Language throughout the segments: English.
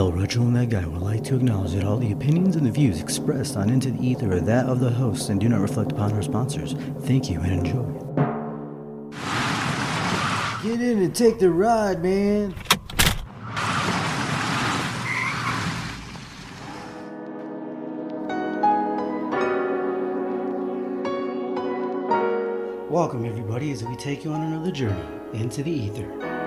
El that guy would like to acknowledge that all the opinions and the views expressed on Into the Ether are that of the hosts and do not reflect upon our sponsors. Thank you and enjoy. Get in and take the ride, man. Welcome, everybody, as we take you on another journey into the ether.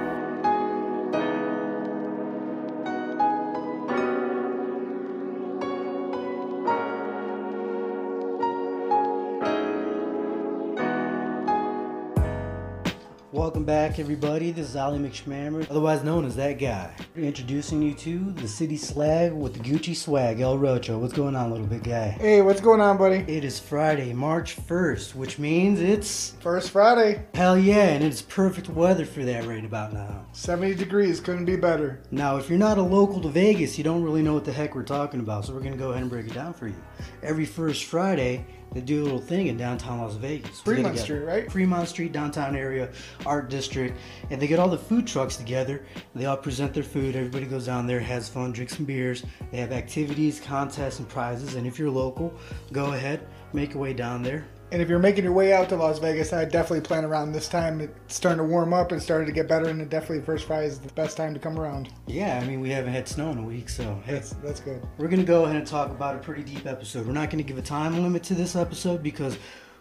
Welcome back, everybody. This is Ali McShammer, otherwise known as that guy. Introducing you to the city slag with the Gucci swag, El Rocho. What's going on, little big guy? Hey, what's going on, buddy? It is Friday, March 1st, which means it's First Friday, hell yeah, and it's perfect weather for that right about now. 70 degrees, couldn't be better. Now, if you're not a local to Vegas, you don't really know what the heck we're talking about, so we're going to go ahead and break it down for you. Every first Friday, they do a little thing in downtown Las Vegas. Fremont Street, right? Fremont Street, downtown area, art district, and they get all the food trucks together. They all present their food. Everybody goes down there, has fun, drinks some beers. They have activities, contests, and prizes. And if you're local, go ahead, make your way down there. And if you're making your way out to Las Vegas, I definitely plan around this time. It's starting to warm up and starting to get better, and definitely First Friday is the best time to come around. Yeah, I mean, we haven't had snow in a week, so hey, That's that's good. We're going to go ahead and talk about a pretty deep episode. We're not going to give a time limit to this episode because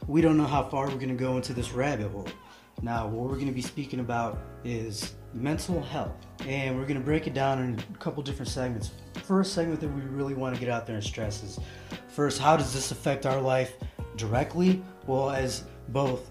we don't know how far we're going to go into this rabbit hole. Now, what we're going to be speaking about is mental health, and we're going to break it down in a couple different segments. First segment that we really want to get out there and stress is first, how does this affect our life directly? Well, as both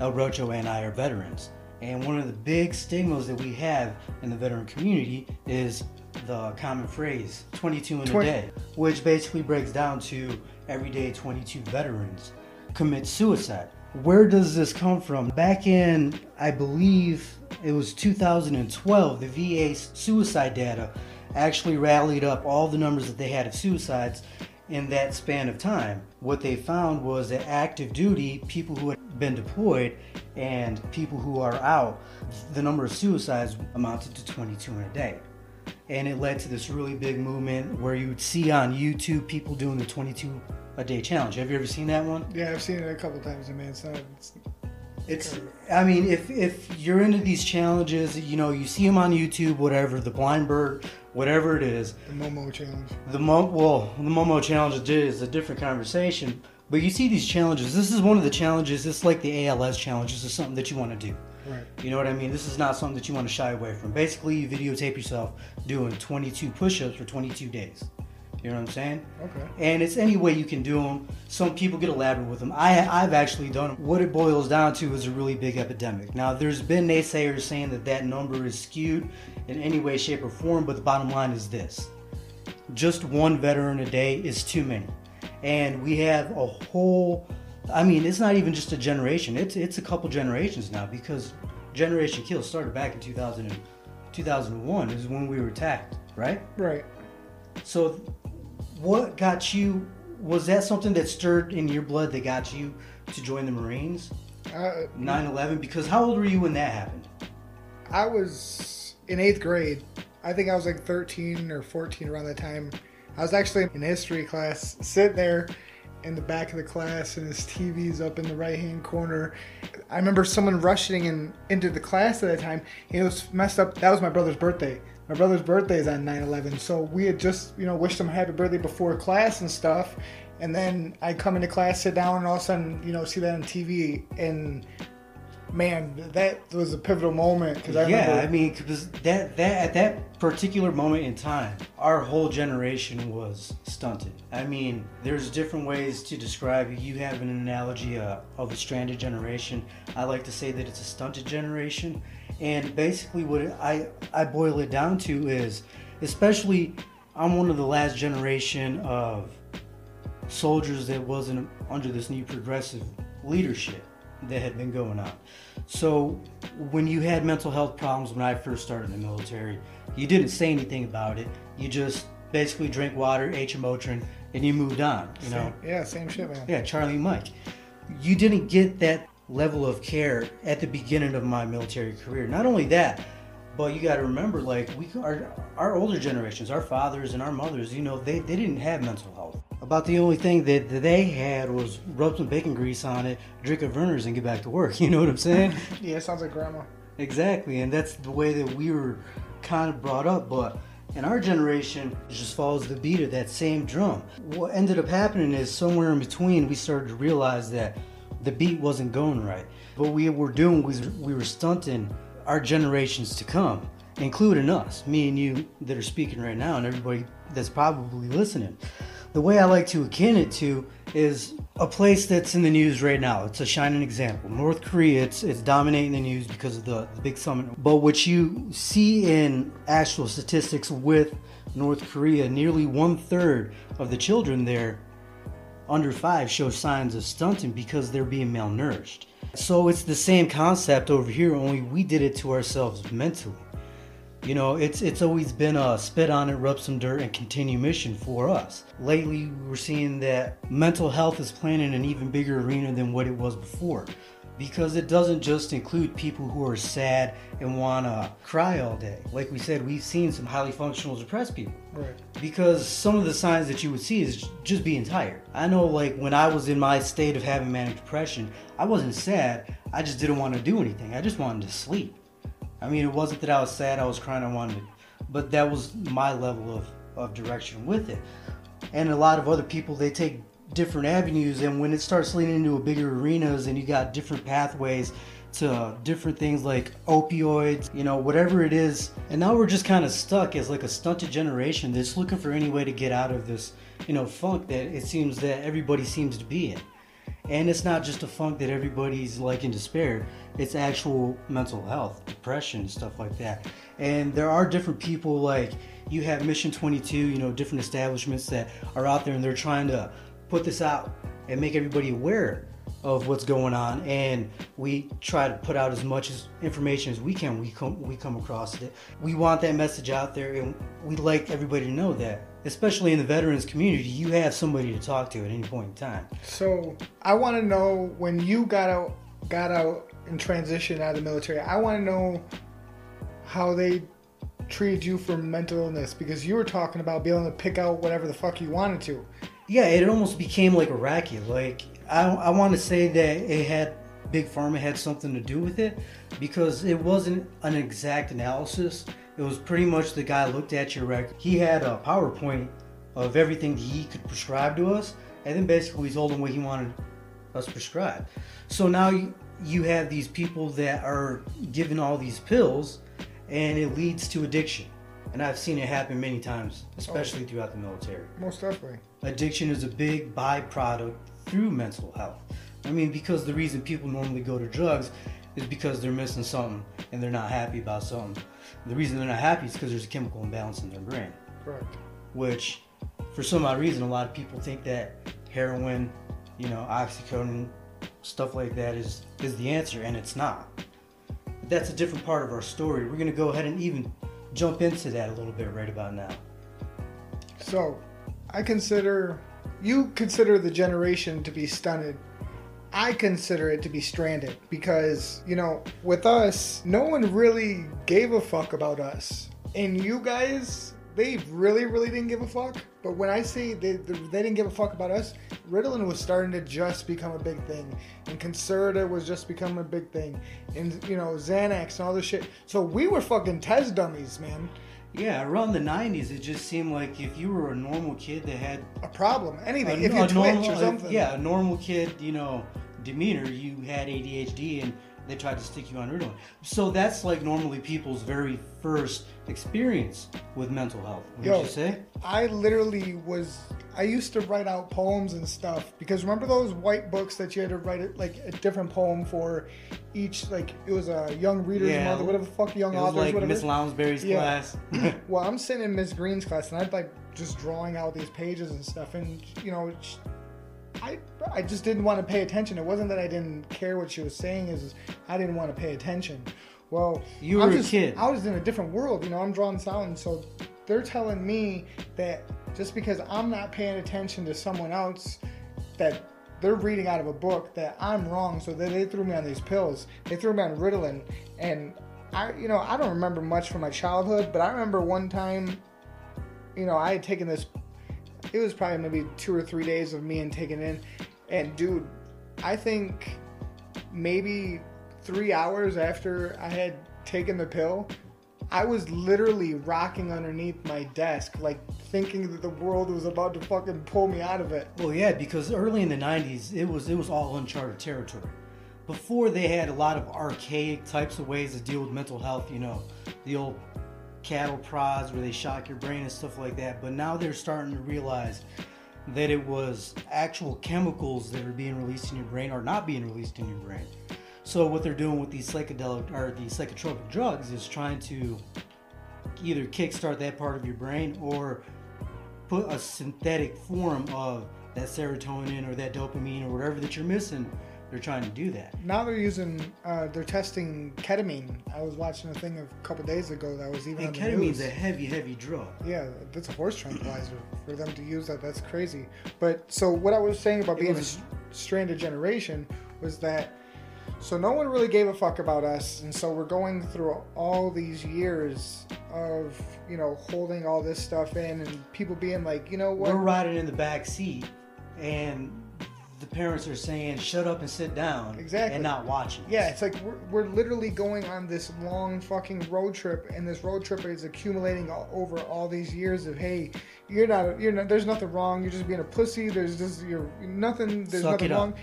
El Rocho and I are veterans. And one of the big stigmas that we have in the veteran community is the common phrase 22 in a day, which basically breaks down to everyday 22 veterans commit suicide. Where does this come from? Back in, I believe it was 2012, the VA suicide data actually rallied up all the numbers that they had of suicides in that span of time. What they found was that active duty, people who had been deployed, and people who are out, the number of suicides amounted to 22 in a day. And it led to this really big movement where you would see on YouTube people doing the 22 a day challenge. Have you ever seen that one? Yeah, I've seen it a couple times, and man, it's not. It's, It's, I mean, if if you're into these challenges, you know, you see them on YouTube, whatever, the blind bird, whatever it is, the Momo challenge. the Mo, well, the Momo challenge is a different conversation. But you see these challenges. This is one of the challenges. It's like the ALS challenge. This is something that you want to do. Right. You know what I mean? This is not something that you want to shy away from. Basically, you videotape yourself doing 22 push-ups for 22 days. You know what I'm saying? Okay. And it's any way you can do them. Some people get elaborate with them. I, I've actually done them. What it boils down to is a really big epidemic. Now, there's been naysayers saying that that number is skewed in any way, shape, or form, but the bottom line is this just one veteran a day is too many. And we have a whole, I mean, it's not even just a generation, it's, it's a couple generations now because Generation Kill started back in 2000 and, 2001 is when we were attacked, right? Right. So, what got you? Was that something that stirred in your blood that got you to join the Marines? Uh, 9 11? Because how old were you when that happened? I was in eighth grade. I think I was like 13 or 14 around that time. I was actually in history class, sitting there in the back of the class, and his TV's up in the right hand corner. I remember someone rushing in into the class at that time. It was messed up. That was my brother's birthday. My brother's birthday is on 9/11, so we had just you know wished him a happy birthday before class and stuff. And then I come into class, sit down, and all of a sudden you know see that on TV, and man, that was a pivotal moment because I yeah, remember. I mean, because that that at that particular moment in time, our whole generation was stunted. I mean, there's different ways to describe it. You have an analogy uh, of a stranded generation. I like to say that it's a stunted generation, and basically, what I I boil it down to is, especially, I'm one of the last generation of soldiers that wasn't under this new progressive leadership that had been going on. So when you had mental health problems when I first started in the military, you didn't say anything about it. You just basically drank water, ate your Motrin, and you moved on. You know, yeah, same shit, man. yeah, Charlie and Mike. You didn't get that level of care at the beginning of my military career. Not only that, But you got to remember, like we, our, our older generations, our fathers and our mothers, you know, they, they didn't have mental health. About the only thing that, that they had was rub some bacon grease on it, drink a Vernors, and get back to work. You know what I'm saying? yeah, it sounds like grandma. Exactly, and that's the way that we were kind of brought up. But in our generation, it just follows the beat of that same drum. What ended up happening is somewhere in between, we started to realize that the beat wasn't going right. What we were doing was we were stunting our generations to come, including us, me and you that are speaking right now, and everybody that's probably listening. The way I like to akin it to is a place that's in the news right now. It's a shining example. North Korea, it's, it's dominating the news because of the, the big summit. But what you see in actual statistics with North Korea, nearly one third of the children there under five show signs of stunting because they're being malnourished. So it's the same concept over here, only we did it to ourselves mentally. You know, it's it's always been a spit on it, rub some dirt, and continue mission for us. Lately, we're seeing that mental health is playing in an even bigger arena than what it was before. Because it doesn't just include people who are sad and want to cry all day. Like we said, we've seen some highly functional depressed people. Right. Because some of the signs that you would see is just being tired. I know, like, when I was in my state of having manic depression, I wasn't sad. I just didn't want to do anything. I just wanted to sleep. I mean, it wasn't that I was sad, I was crying, I wanted, but that was my level of, of direction with it. And a lot of other people, they take different avenues, and when it starts leading into a bigger arenas, and you got different pathways to different things like opioids, you know, whatever it is. And now we're just kind of stuck as like a stunted generation that's looking for any way to get out of this, you know, funk that it seems that everybody seems to be in. And it's not just a funk that everybody's like in despair. It's actual mental health, depression, stuff like that. And there are different people like you have Mission 22, you know, different establishments that are out there and they're trying to put this out and make everybody aware of what's going on and we try to put out as much as information as we can we come we come across it we want that message out there and we'd like everybody to know that especially in the veterans community you have somebody to talk to at any point in time So I want to know when you got out, got out and transitioned out of the military. I want to know how they treated you for mental illness because you were talking about being able to pick out whatever the fuck you wanted to. yeah it almost became like a racket like i, I want to say that it had big pharma had something to do with it because it wasn't an exact analysis it was pretty much the guy looked at your record he had a powerpoint of everything he could prescribe to us and then basically we told him what he wanted us prescribed so now you, you have these people that are given all these pills and it leads to addiction and i've seen it happen many times especially throughout the military Most definitely. addiction is a big byproduct through mental health. I mean, because the reason people normally go to drugs is because they're missing something and they're not happy about something. The reason they're not happy is because there's a chemical imbalance in their brain, Correct. which, for some odd reason, a lot of people think that heroin, you know, oxycodone, stuff like that is is the answer, and it's not. But that's a different part of our story. We're gonna go ahead and even jump into that a little bit right about now. So, I consider you consider the generation to be stunted. I consider it to be stranded because, you know, with us, no one really gave a fuck about us. And you guys, they really, really didn't give a fuck. But when I say they, they didn't give a fuck about us, Ritalin was starting to just become a big thing. And Concerta was just becoming a big thing. And, you know, Xanax and all this shit. So we were fucking test dummies, man. Yeah, around the '90s, it just seemed like if you were a normal kid that had A problem. Anything. a, if you a twitch normal, or something. yeah, a normal kid, you know, demeanor, you had ADHD and they tried to stick you on Ritalin. So that's like normally people's very first experience with mental health. Would Yo. you say? I literally was. I used to write out poems and stuff because remember those white books that you had to write it like a different poem for each like it was a young reader's Yeah. month or whatever the fuck young It was authors like whatever. Miss Lounsbury's Yeah. class. well, I'm sitting in Miss Green's class and I'd like just drawing out these pages and stuff and you know. I, I just didn't want to pay attention. It wasn't that I didn't care what she was saying. Is I didn't want to pay attention. Well, You I'm were a kid. I was in a different world. You know, I'm out, and so they're telling me that just because I'm not paying attention to someone else, that they're reading out of a book that I'm wrong. So they, they threw me on these pills. They threw me on Ritalin, and I you know I don't remember much from my childhood, but I remember one time, you know, I had taken this. It was probably maybe two or three days of me and taking in, and dude, I think maybe three hours after I had taken the pill, I was literally rocking underneath my desk, like thinking that the world was about to fucking pull me out of it. Well, yeah, because early in the '90s, it was it was all uncharted territory. Before they had a lot of archaic types of ways to deal with mental health. You know, the old cattle prods where they shock your brain and stuff like that. But now they're starting to realize that it was actual chemicals that are being released in your brain or not being released in your brain. So what they're doing with these psychedelic or these psychotropic drugs is trying to either kickstart that part of your brain or put a synthetic form of that serotonin or that dopamine or whatever that you're missing. They're trying to do that. Now they're using, uh, they're testing ketamine. I was watching a thing a couple days ago that was even And on the ketamine's a heavy, heavy drug. Yeah, that's a horse tranquilizer for them to use that. That's crazy. But so what I was saying about It being was- a stranded generation was that so no one really gave a fuck about us, and so we're going through all these years of you know holding all this stuff in, and people being like, you know what? We're riding in the back seat, and the parents are saying, "Shut up and sit down," Exactly. and not watching. Yeah, it's like we're, we're literally going on this long fucking road trip, and this road trip is accumulating all, over all these years of hey, you're not, you're not, there's nothing wrong. You're just being a pussy. There's just you're nothing. There's Suck nothing wrong.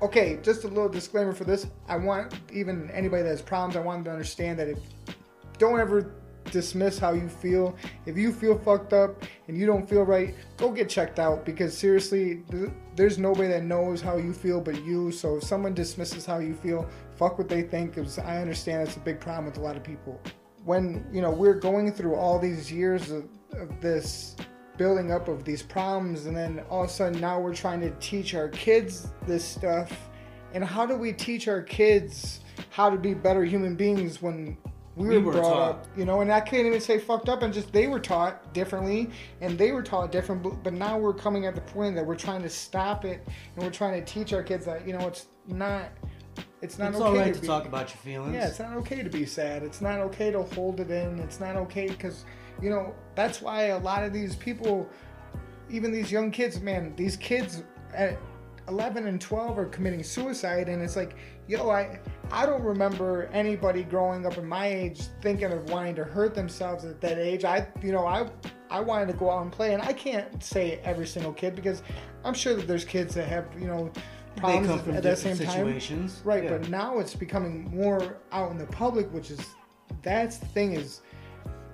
Okay, just a little disclaimer for this. I want even anybody that has problems. I want them to understand that if don't ever dismiss how you feel. If you feel fucked up and you don't feel right, go get checked out because seriously, th- there's nobody that knows how you feel but you. So if someone dismisses how you feel, fuck what they think because I understand it's a big problem with a lot of people. When, you know, we're going through all these years of, of this building up of these problems and then all of a sudden now we're trying to teach our kids this stuff and how do we teach our kids how to be better human beings when we were, We were brought taught. up you know and i can't even say fucked up and just they were taught differently and they were taught different but, but now we're coming at the point that we're trying to stop it and we're trying to teach our kids that you know it's not it's not it's okay all right to, to be, talk about your feelings. yeah, it's not okay to be sad. It's not okay to hold it in. It's not okay because, you know, that's why a lot of these people, even these young kids, man, these kids at 11 and 12 are committing suicide. And it's like, yo, I, I don't remember anybody growing up in my age thinking of wanting to hurt themselves at that age. I, you know, I, I wanted to go out and play. And I can't say every single kid because I'm sure that there's kids that have, you know, they problems come from at that same time. situations. Right, Yeah. but now it's becoming more out in the public, which is that's the thing is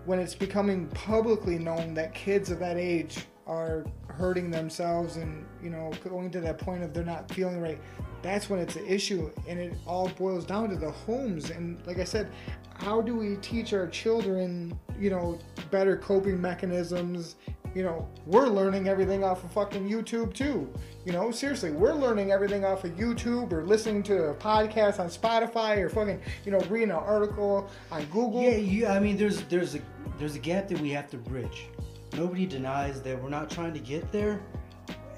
when it's becoming publicly known that kids of that age are hurting themselves and you know going to that point of they're not feeling right that's when it's an issue. And it all boils down to the homes. And like i said how do we teach our children you know better coping mechanisms? You know we're learning everything off of fucking youtube too. You know seriously we're learning everything off of youtube or listening to a podcast on spotify or fucking you know reading an article on google. Yeah, you, I mean, there's there's a there's a gap that we have to bridge. Nobody denies that we're not trying to get there,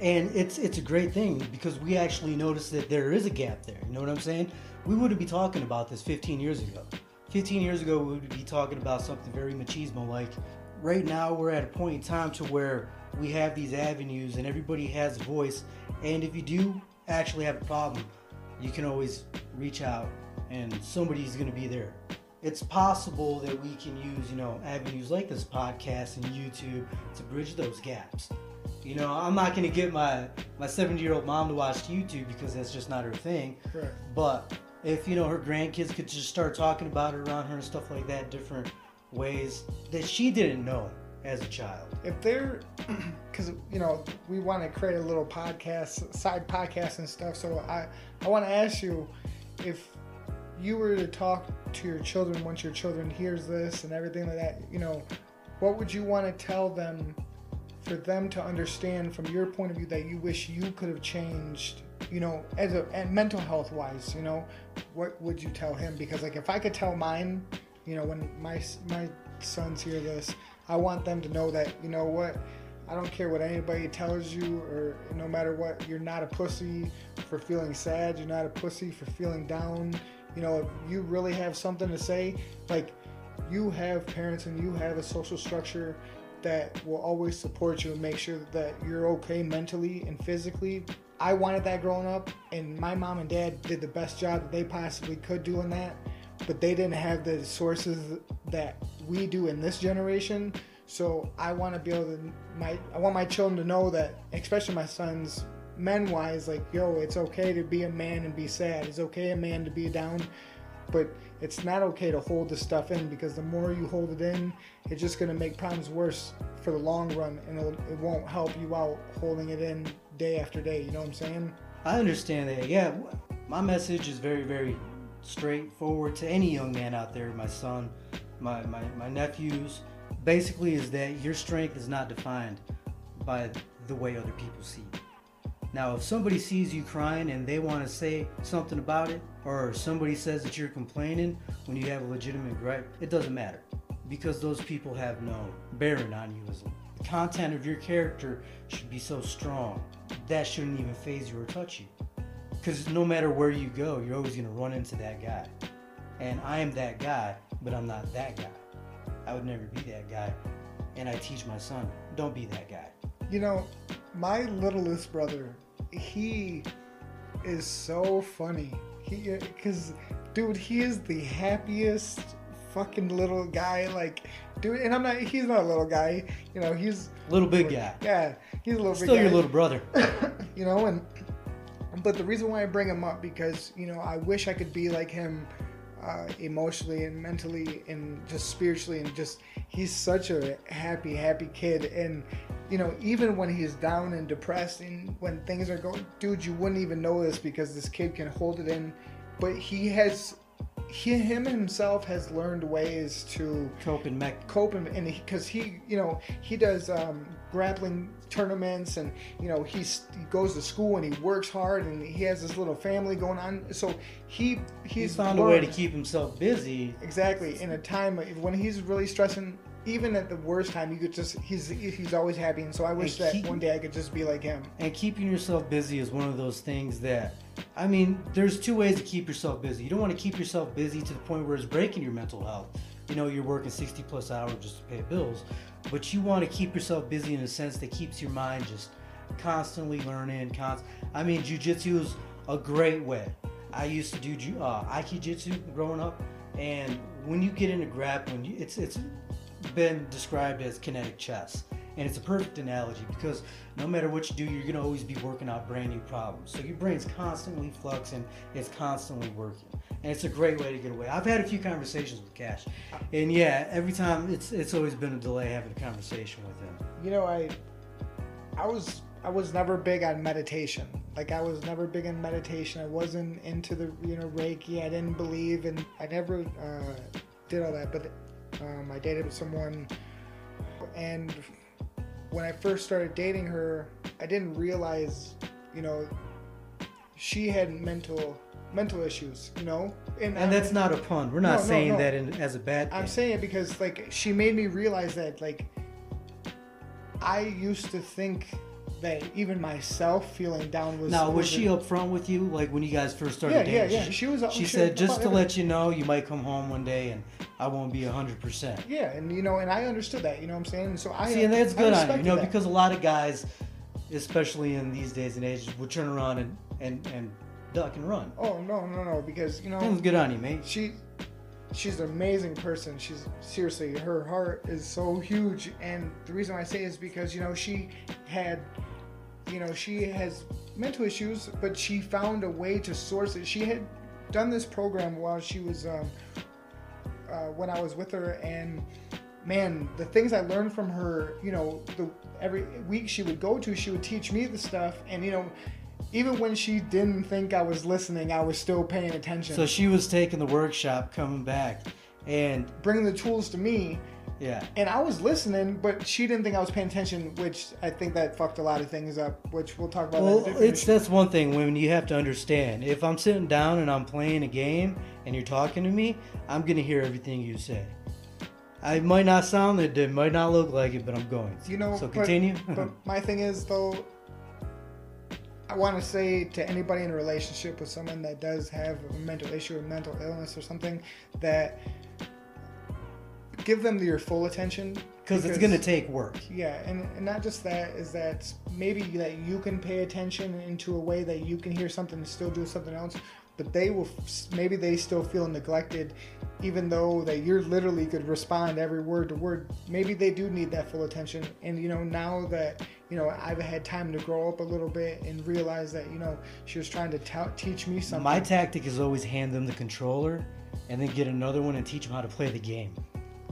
and it's it's a great thing because we actually noticed that there is a gap there. You know what I'm saying? We wouldn't be talking about this 15 years ago. 15 years ago, we would be talking about something very machismo like. Right now, we're at a point in time to where we have these avenues and everybody has a voice. And if you do actually have a problem, you can always reach out and somebody's going to be there it's possible that we can use you know avenues like this podcast and youtube to bridge those gaps. You know i'm not going to get my my 70 year old mom to watch youtube because that's just not her thing. Correct. but if you know her grandkids could just start talking about it around her and stuff like that different ways that she didn't know as a child. If they're because you know we want to create a little podcast side podcast and stuff. So i i want to ask you if you were to talk to your children once your children hears this and everything like that you know what would you want to tell them for them to understand from your point of view that you wish you could have changed you know as a and mental health wise you know? What would you tell him? Because like if i could tell mine you know when my my sons hear this i want them to know that you know what? I don't care what anybody tells you or no matter what you're not a pussy for feeling sad you're not a pussy for feeling down You know, if you really have something to say, like you have parents and you have a social structure that will always support you and make sure that you're okay mentally and physically. I wanted that growing up, and my mom and dad did the best job that they possibly could doing that, but they didn't have the sources that we do in this generation. So I want to be able to my I want my children to know that, especially my sons, men wise, like yo, it's okay to be a man and be sad. It's okay a man to be down, but it's not okay to hold this stuff in because the more you hold it in, it's just gonna make problems worse for the long run, and it won't help you out holding it in day after day. You know what I'm saying? I understand that. Yeah, my message is very, very straightforward to any young man out there. My son, my, my, my nephews, basically, is that your strength is not defined by the way other people see you. Now, if somebody sees you crying and they want to say something about it, or somebody says that you're complaining when you have a legitimate gripe, it doesn't matter because those people have no bearing on you. As the content of your character should be so strong that shouldn't even phase you or touch you. Because no matter where you go, you're always going to run into that guy. And I am that guy, but I'm not that guy. I would never be that guy. And I teach my son, don't be that guy. You know, my littlest brother, he is so funny. He, because, dude, he is the happiest fucking little guy. Like, dude, and I'm not. He's not a little guy. You know, he's little big guy. Yeah, he's a little Still big your little brother. you know, and but the reason why I bring him up because you know I wish I could be like him. Uh, emotionally and mentally and just spiritually and just he's such a happy happy kid and you know even when he's down and depressed and when things are going dude you wouldn't even know this because this kid can hold it in but he has he him himself has learned ways to Cope and mech. cope and because he, you know he does um, grappling tournaments and you know he's he goes to school and he works hard and he has this little family going on so he he's, He's found a way to keep himself busy. exactly in a time when he's really stressing even at the worst time you could just he's he's always happy and so i wish that he- one day i could just be like him And keeping yourself busy is one of those things that, I mean, there's two ways to keep yourself busy. You don't want to keep yourself busy to the point where it's breaking your mental health. You know, you're working 60 plus hours just to pay bills, but you want to keep yourself busy in a sense that keeps your mind just constantly learning. Const- I mean, jujitsu is a great way. I used to do ju- uh, aikijitsu growing up, and when you get into grappling, it's it's been described as kinetic chess. And it's a perfect analogy because no matter what you do, you're gonna always be working out brand new problems. So your brain's constantly fluxing, it's constantly working. And it's a great way to get away. I've had a few conversations with Cash. And yeah, every time it's it's always been a delay having a conversation with him. you know i i was i was never big on meditation like i was never big in meditation i wasn't into the you know reiki i didn't believe and i never uh, did all that but um, i dated with someone and when i first started dating her i didn't realize you know she had mental mental issues you know And that's not a pun. We're not No, no, saying no. that in, as a bad thing. I'm saying it because like she made me realize that like I used to think that even myself feeling down was now, was she upfront with you, like when you guys first started Yeah, yeah, dating? yeah. She was- She she- said, just to let you know, you might come home one day and I won't be hundred percent. Yeah, and you know, and I understood that. You know what I'm saying? And so I See, and that's good on you, you know, that. because a lot of guys, especially in these days and ages, would turn around and and and duck and run. oh no no no because you know That's good on you, mate. she she's an amazing person she's seriously her heart is so huge and the reason i say is because you know she had you know she has mental issues but she found a way to source it. She had done this program while she was um, uh, when i was with her and man the things i learned from her you know the every week she would go to she would teach me the stuff and you know even when she didn't think i was listening i was still paying attention. So she was taking the workshop, coming back, and bringing the tools to me yeah, and I was listening, but she didn't think I was paying attention, which I think that fucked a lot of things up, which we'll talk about. Well, it's that's one thing when you have to understand. If I'm sitting down and I'm playing a game and you're talking to me, I'm gonna hear everything you say. I might not sound it, it might not look like it, but I'm going. to. you know. So but- continue. But, my thing is though, I want to say to anybody in a relationship with someone that does have a mental issue or mental illness or something that give them your full attention because it's going to take work. Yeah, and, and not just that is that maybe that you can pay attention into a way that you can hear something and still do something else, but they will maybe they still feel neglected, even though that you're literally could respond every word to word. Maybe they do need that full attention, and you know now that you know I've had time to grow up a little bit and realize that you know she was trying to t- teach me something. My tactic is always hand them the controller, and then get another one and teach them how to play the game.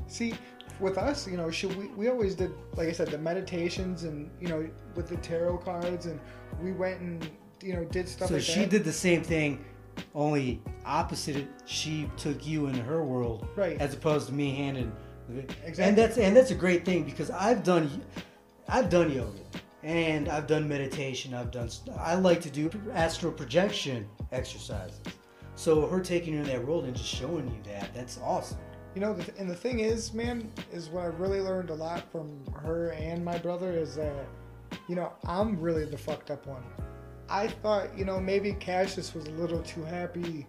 See, with us, you know, should we, we always did, like I said, the meditations and, you know, with the tarot cards, and we went and, you know, did stuff so like she that. did the same thing, only opposite. She took you into her world, Right. As opposed to me handing. Exactly. And that's and that's a great thing because I've done, I've done yoga, and I've done meditation. I've done. I like to do astral projection exercises. So her taking you in that world and just showing you that, that's awesome. You know, the, and the thing is, man, is what I really learned a lot from her and my brother is that, you know, I'm really the fucked up one. I thought, you know, maybe Cassius was a little too happy,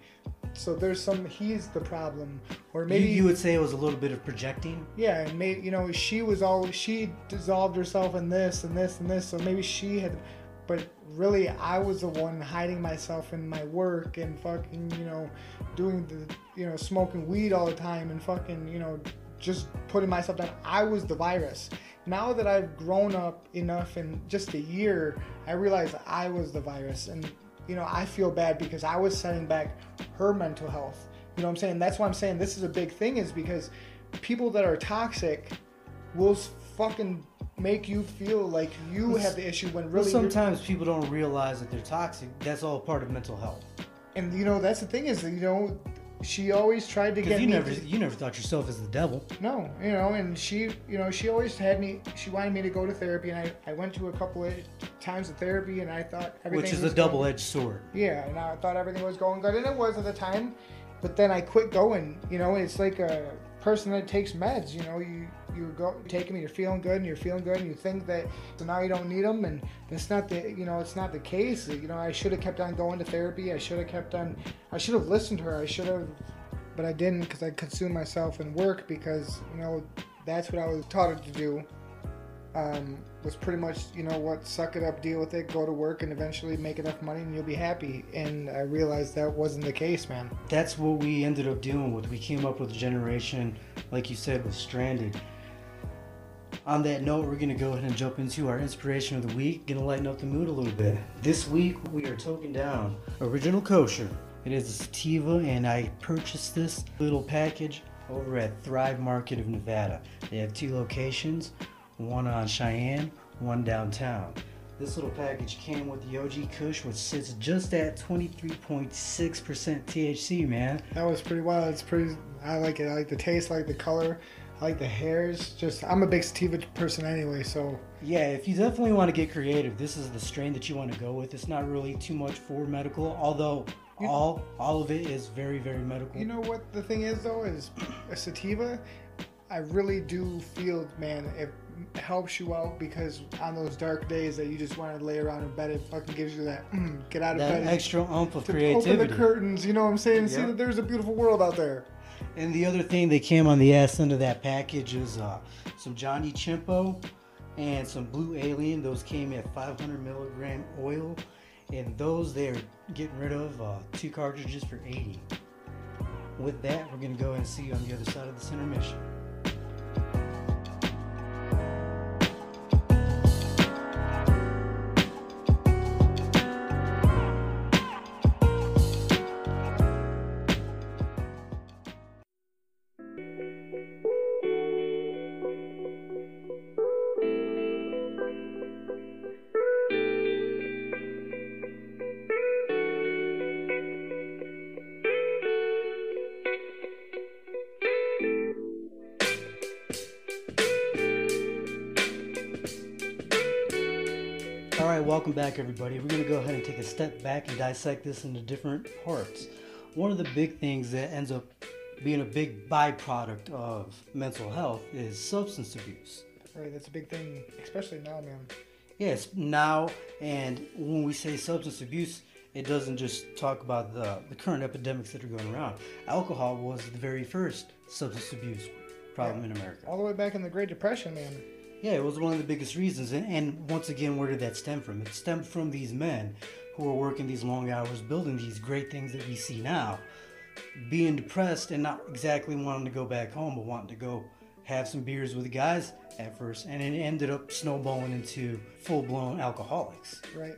so there's some he's the problem, or maybe you, you would say it was a little bit of projecting. yeah, and maybe you know she was always she dissolved herself in this and this and this, so maybe she had, but really I was the one hiding myself in my work and fucking you know doing the you know smoking weed all the time and fucking you know just putting myself down. I was the virus. Now that I've grown up enough in just a year, I realize I was the virus and you know I feel bad because I was setting back her mental health. You know what I'm saying? That's why I'm saying this is a big thing is because people that are toxic will fucking make you feel like you have the issue when really well, sometimes people don't realize that they're toxic. That's all part of mental health. And you know that's the thing is that you know she always tried to get you me never to, you never thought yourself as the devil. no you know and she you know she always had me she wanted me to go to therapy and I, I went to a couple of times of therapy and I thought everything Which is a double-edged sword. Yeah, and I thought everything was going good, and it was at the time. But then I quit going. You know, it's like a person that takes meds. You know, you you go take them, you're feeling good, and you're feeling good, and you think that so now you don't need them, and it's not the you know it's not the case. You know, I should have kept on going to therapy. I should have kept on. I should have listened to her. I should have, but I didn't because I consumed myself in work because you know that's what I was taught to do. Um, was pretty much you know what suck it up deal with it go to work and eventually make enough money and you'll be happy and i realized that wasn't the case man That's what we ended up dealing with. We came up with a generation, like you said, was stranded. On that note, we're gonna go ahead and jump into our inspiration of the week. Gonna lighten up the mood a little bit. This week we are toking down Original Kosher. It is a sativa, and I purchased this little package over at Thrive Market of Nevada. They have two locations, one on Cheyenne, one downtown. This little package came with the OG Kush, which sits just at 23.6% THC, man. that was pretty wild it's pretty i like it i like the taste I like the color i like the hairs just i'm a big sativa person anyway so Yeah, if you definitely want to get creative, this is the strain that you want to go with. It's not really too much for medical, although You- all all of it is very very medical. you know what the thing is though is a sativa i really do feel man it helps you out because on those dark days that you just want to lay around in bed it fucking gives you that mm, get out of that bed extra oomph of to creativity. open the curtains you know what i'm saying see that there's a beautiful world out there And the other thing that came on the ass end of that package is uh, some Johnny Chimpo and some Blue Alien. Those came at 500 milligram oil, and those they're getting rid of uh, two cartridges for 80. With that, we're gonna go and see you on the other side of this intermission. Welcome back, everybody. We're going to go ahead and take a step back and dissect this into different parts. One of the big things that ends up being a big byproduct of mental health is substance abuse. Right, that's a big thing, especially now, man. Yes, now and when we say substance abuse, it doesn't just talk about the, the current epidemics that are going around. Alcohol was the very first substance abuse problem in America. All the way back in the Great Depression, man. Yeah, it was one of the biggest reasons. And, and once again, where did that stem from? It stemmed from these men who were working these long hours, building these great things that we see now, being depressed and not exactly wanting to go back home, but wanting to go have some beers with the guys at first, and it ended up snowballing into full blown alcoholics. Right.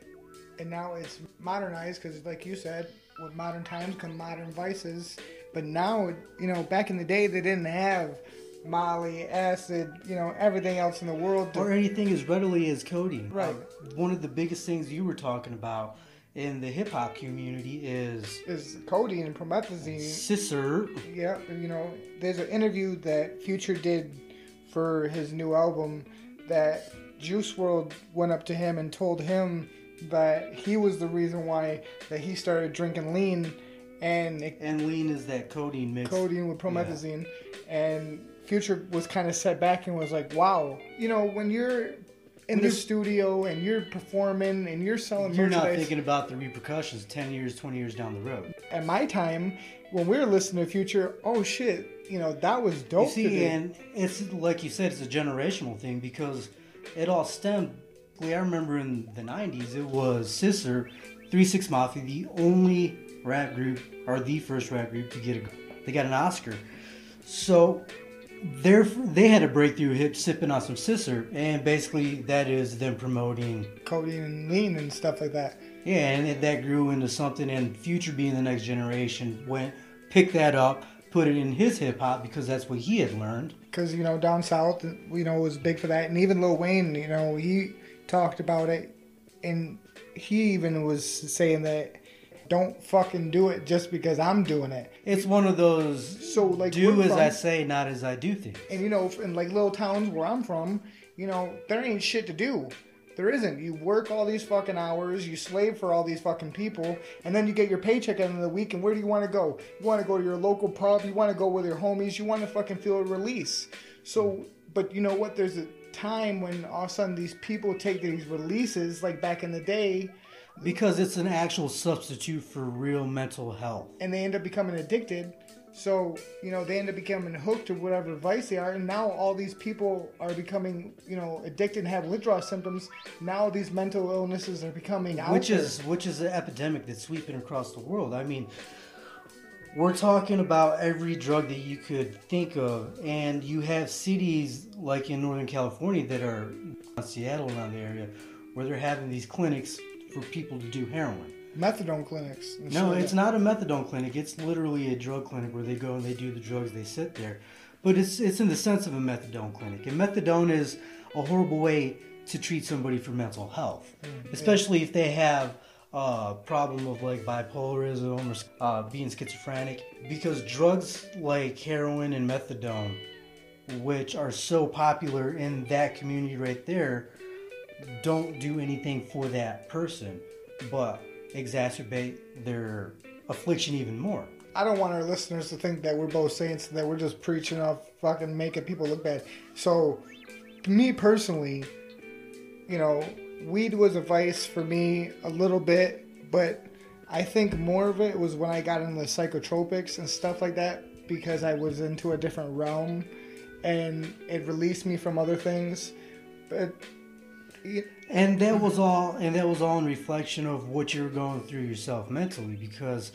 And now it's modernized because, like you said, with modern times come modern vices. But now, you know, back in the day, they didn't have Molly, acid, you know, everything else in the world. Or anything as readily as codeine. Right. Uh, one of the biggest things you were talking about in the hip hop community is is codeine and promethazine. Sizzurp. Yeah, you know, there's an interview that Future did for his new album that Juice WRLD went up to him and told him that he was the reason why that he started drinking lean and it, and lean is that codeine mix codeine with promethazine yeah. and future was kind of set back and was like wow you know when you're in when the studio and you're performing and you're selling music. you're not thinking about the repercussions 10 years 20 years down the road at my time when we were listening to future oh shit you know that was dope you see and it's like you said it's a generational thing because it all stemmed I remember in the 90s, it was Sizzurp, 3 6 Mafia, the only rap group, or the first rap group to get a, they got an Oscar. So they they had a breakthrough hit sipping on some Sizzurp, and basically that is them promoting codeine and lean and stuff like that. Yeah, and that grew into something, and Future being the next generation went, picked that up, put it in his hip hop because that's what he had learned. Because, you know, down south, you know, was big for that. And even Lil Wayne, you know, he talked about it, and he even was saying that don't fucking do it just because I'm doing it. It's one of those so like do as from, I say, not as I do things. And you know, in like little towns where I'm from, you know, there ain't shit to do. There isn't. You work all these fucking hours, you slave for all these fucking people, and then you get your paycheck at the end of the week. And where do you want to go? You want to go to your local pub. You want to go with your homies. You want to fucking feel a release. So, but you know what? There's a time when all of a sudden these people take these releases, like back in the day, because it's an actual substitute for real mental health, and they end up becoming addicted. So you know they end up becoming hooked to whatever vice they are, and now all these people are becoming you know addicted and have withdrawal symptoms. Now these mental illnesses are becoming which is which is an epidemic that's sweeping across the world. I mean, we're talking about every drug that you could think of, and you have cities like in Northern California that are Seattle around the area where they're having these clinics for people to do heroin. Methadone clinics. No, it's not a methadone clinic. It's literally a drug clinic where they go and they do the drugs. They sit there, but it's it's in the sense of a methadone clinic. And methadone is a horrible way to treat somebody for mental health, mm, especially if they have uh, problem of like bipolarism or uh, being schizophrenic because drugs like heroin and methadone, which are so popular in that community right there, don't do anything for that person but exacerbate their affliction even more. I don't want our listeners to think that we're both saints and that we're just preaching off fucking making people look bad. So, me personally, you know, weed was a vice for me a little bit, but I think more of it was when I got into psychotropics and stuff like that because I was into a different realm and it released me from other things. But and that was all and that was all in reflection of what you're going through yourself mentally because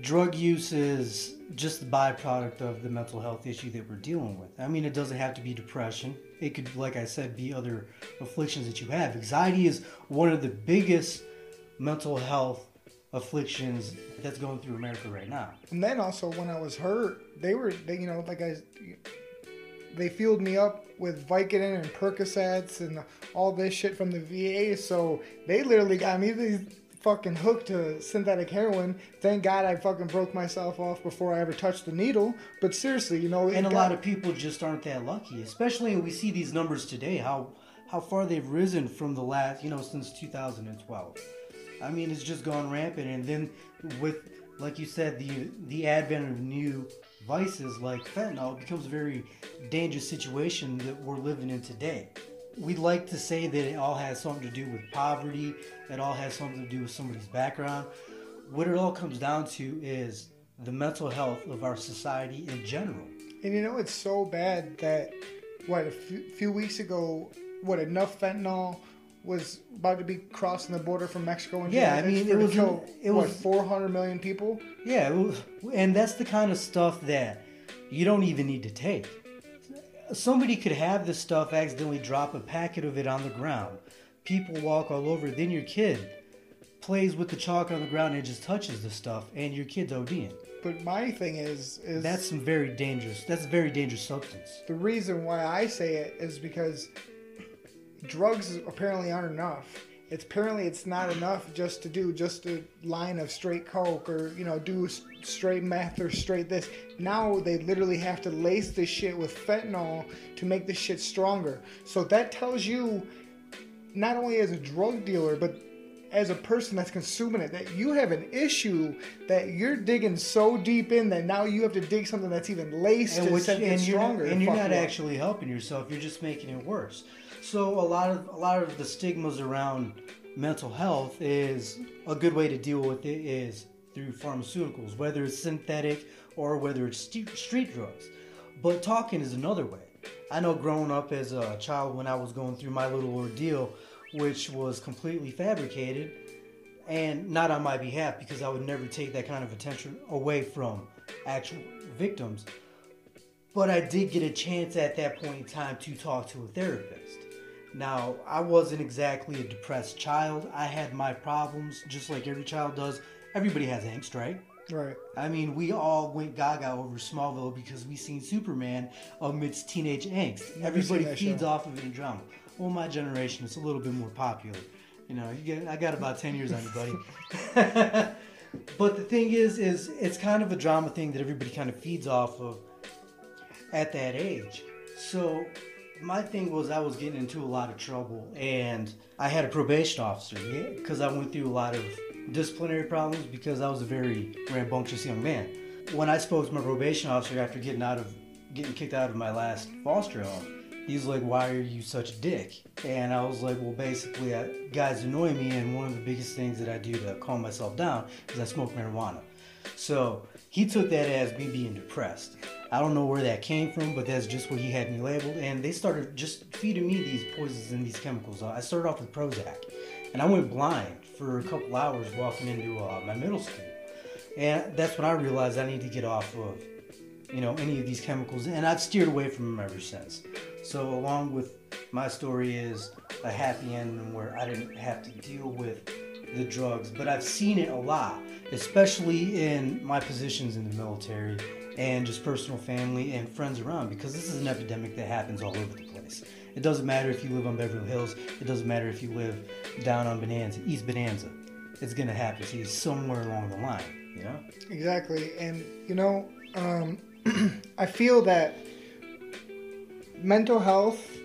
drug use is just the byproduct of the mental health issue that we're dealing with. I mean, it doesn't have to be depression. It could, like I said, be other afflictions that you have. Anxiety is one of the biggest mental health afflictions that's going through America right now. And then also, when I was hurt, they were, they, you know, like I, they fueled me up with Vicodin and Percocets and all this shit from the VA. So they literally got me these fucking hooked to synthetic heroin. Thank God I fucking broke myself off before I ever touched the needle. But seriously, you know, and a got... lot of people just aren't that lucky. Especially we see these numbers today, how how far they've risen from the last, you know, since 2012. I mean, it's just gone rampant. And then with, like you said, the the advent of new vices like fentanyl, it becomes a very dangerous situation that we're living in today. we like to say that it all has something to do with poverty, it all has something to do with somebody's background. What it all comes down to is the mental health of our society in general. And you know, it's so bad that, what, a few, few weeks ago, what, enough fentanyl was about to be crossing the border from Mexico and Yeah, I mean, it was- kill, it was- 400 million people? Yeah, was- and that's the kind of stuff that you don't even need to take. Somebody could have this stuff accidentally drop a packet of it on the ground. People walk all over. Then your kid plays with the chalk on the ground and just touches the stuff, and your kid's ODing. But my thing is, is That's some very dangerous. That's a very dangerous substance. the reason why I say it is because drugs apparently aren't enough. It's apparently it's not enough just to do just a line of straight coke or you know do straight meth or straight this. Now they literally have to lace this shit with fentanyl to make this shit stronger. So that tells you not only as a drug dealer but as a person that's consuming it that you have an issue that you're digging so deep in that now you have to dig something that's even laced and, which, and you're, stronger. not, and you're not up. actually helping yourself. You're just making it worse. So a lot of a lot of the stigmas around mental health is a good way to deal with it is through pharmaceuticals, whether it's synthetic or whether it's street drugs. But talking is another way. I know growing up as a child when I was going through my little ordeal, which was completely fabricated and not on my behalf because I would never take that kind of attention away from actual victims. But I did get a chance at that point in time to talk to a therapist. Now, I wasn't exactly a depressed child. I had my problems, just like every child does. Everybody has angst, right? Right. I mean, we all went gaga over Smallville because we seen Superman amidst teenage angst. Everybody feeds show. off of it in drama. Well, my generation is a little bit more popular. You know, you get, I got about ten years on you, buddy. but the thing is, is it's kind of a drama thing that everybody kind of feeds off of at that age. So my thing was I was getting into a lot of trouble, and I had a probation officer because I went through a lot of disciplinary problems because I was a very rambunctious young man. When I spoke to my probation officer after getting out of getting kicked out of my last foster home, he's like, "Why are you such a dick?" And I was like, "Well, basically, I, guys annoy me, and one of the biggest things that I do to calm myself down is I smoke marijuana." So he took that as me being depressed. I don't know where that came from, but that's just what he had me labeled. And they started just feeding me these poisons and these chemicals. I started off with Prozac, and I went blind for a couple hours walking into uh, my middle school. And that's when I realized I need to get off of, you know, any of these chemicals. And I've steered away from them ever since. So along with my story is a happy ending where I didn't have to deal with the drugs, but I've seen it a lot, especially in my positions in the military and just personal family and friends around because this is an epidemic that happens all over the place. It doesn't matter if you live on Beverly Hills, it doesn't matter if you live down on Bonanza, East Bonanza. It's gonna happen to you somewhere along the line, you know? Exactly. And, you know, um, I feel that mental health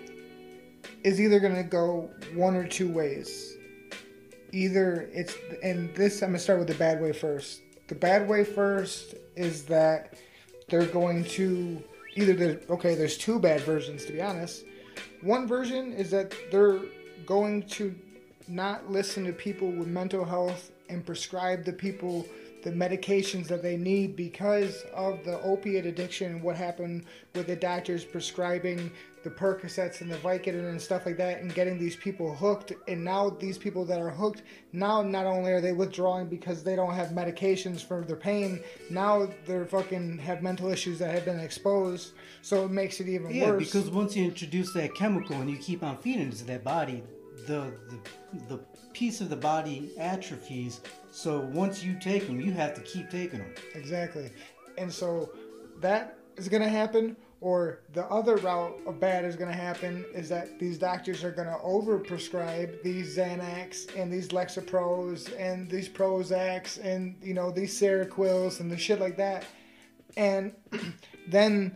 is either going to go one or two ways. Either it's, and this, I'm going to start with the bad way first. The bad way first is that they're going to either, there, okay, there's two bad versions, to be honest. One version is that they're going to not listen to people with mental health and prescribe the people the medications that they need because of the opiate addiction and what happened with the doctors prescribing the Percocets and the Vicodin and stuff like that and getting these people hooked. And now these people that are hooked, now not only are they withdrawing because they don't have medications for their pain, now they're fucking have mental issues that have been exposed. So it makes it even Yeah, worse. because once you introduce that chemical and you keep on feeding it to that body, the, the the piece of the body atrophies. So once you take them, you have to keep taking them. Exactly. And so that is going to happen. Or the other route of bad is going to happen is that these doctors are going to overprescribe these Xanax and these Lexapros and these Prozacs and, you know, these Seroquels and the shit like that. And then,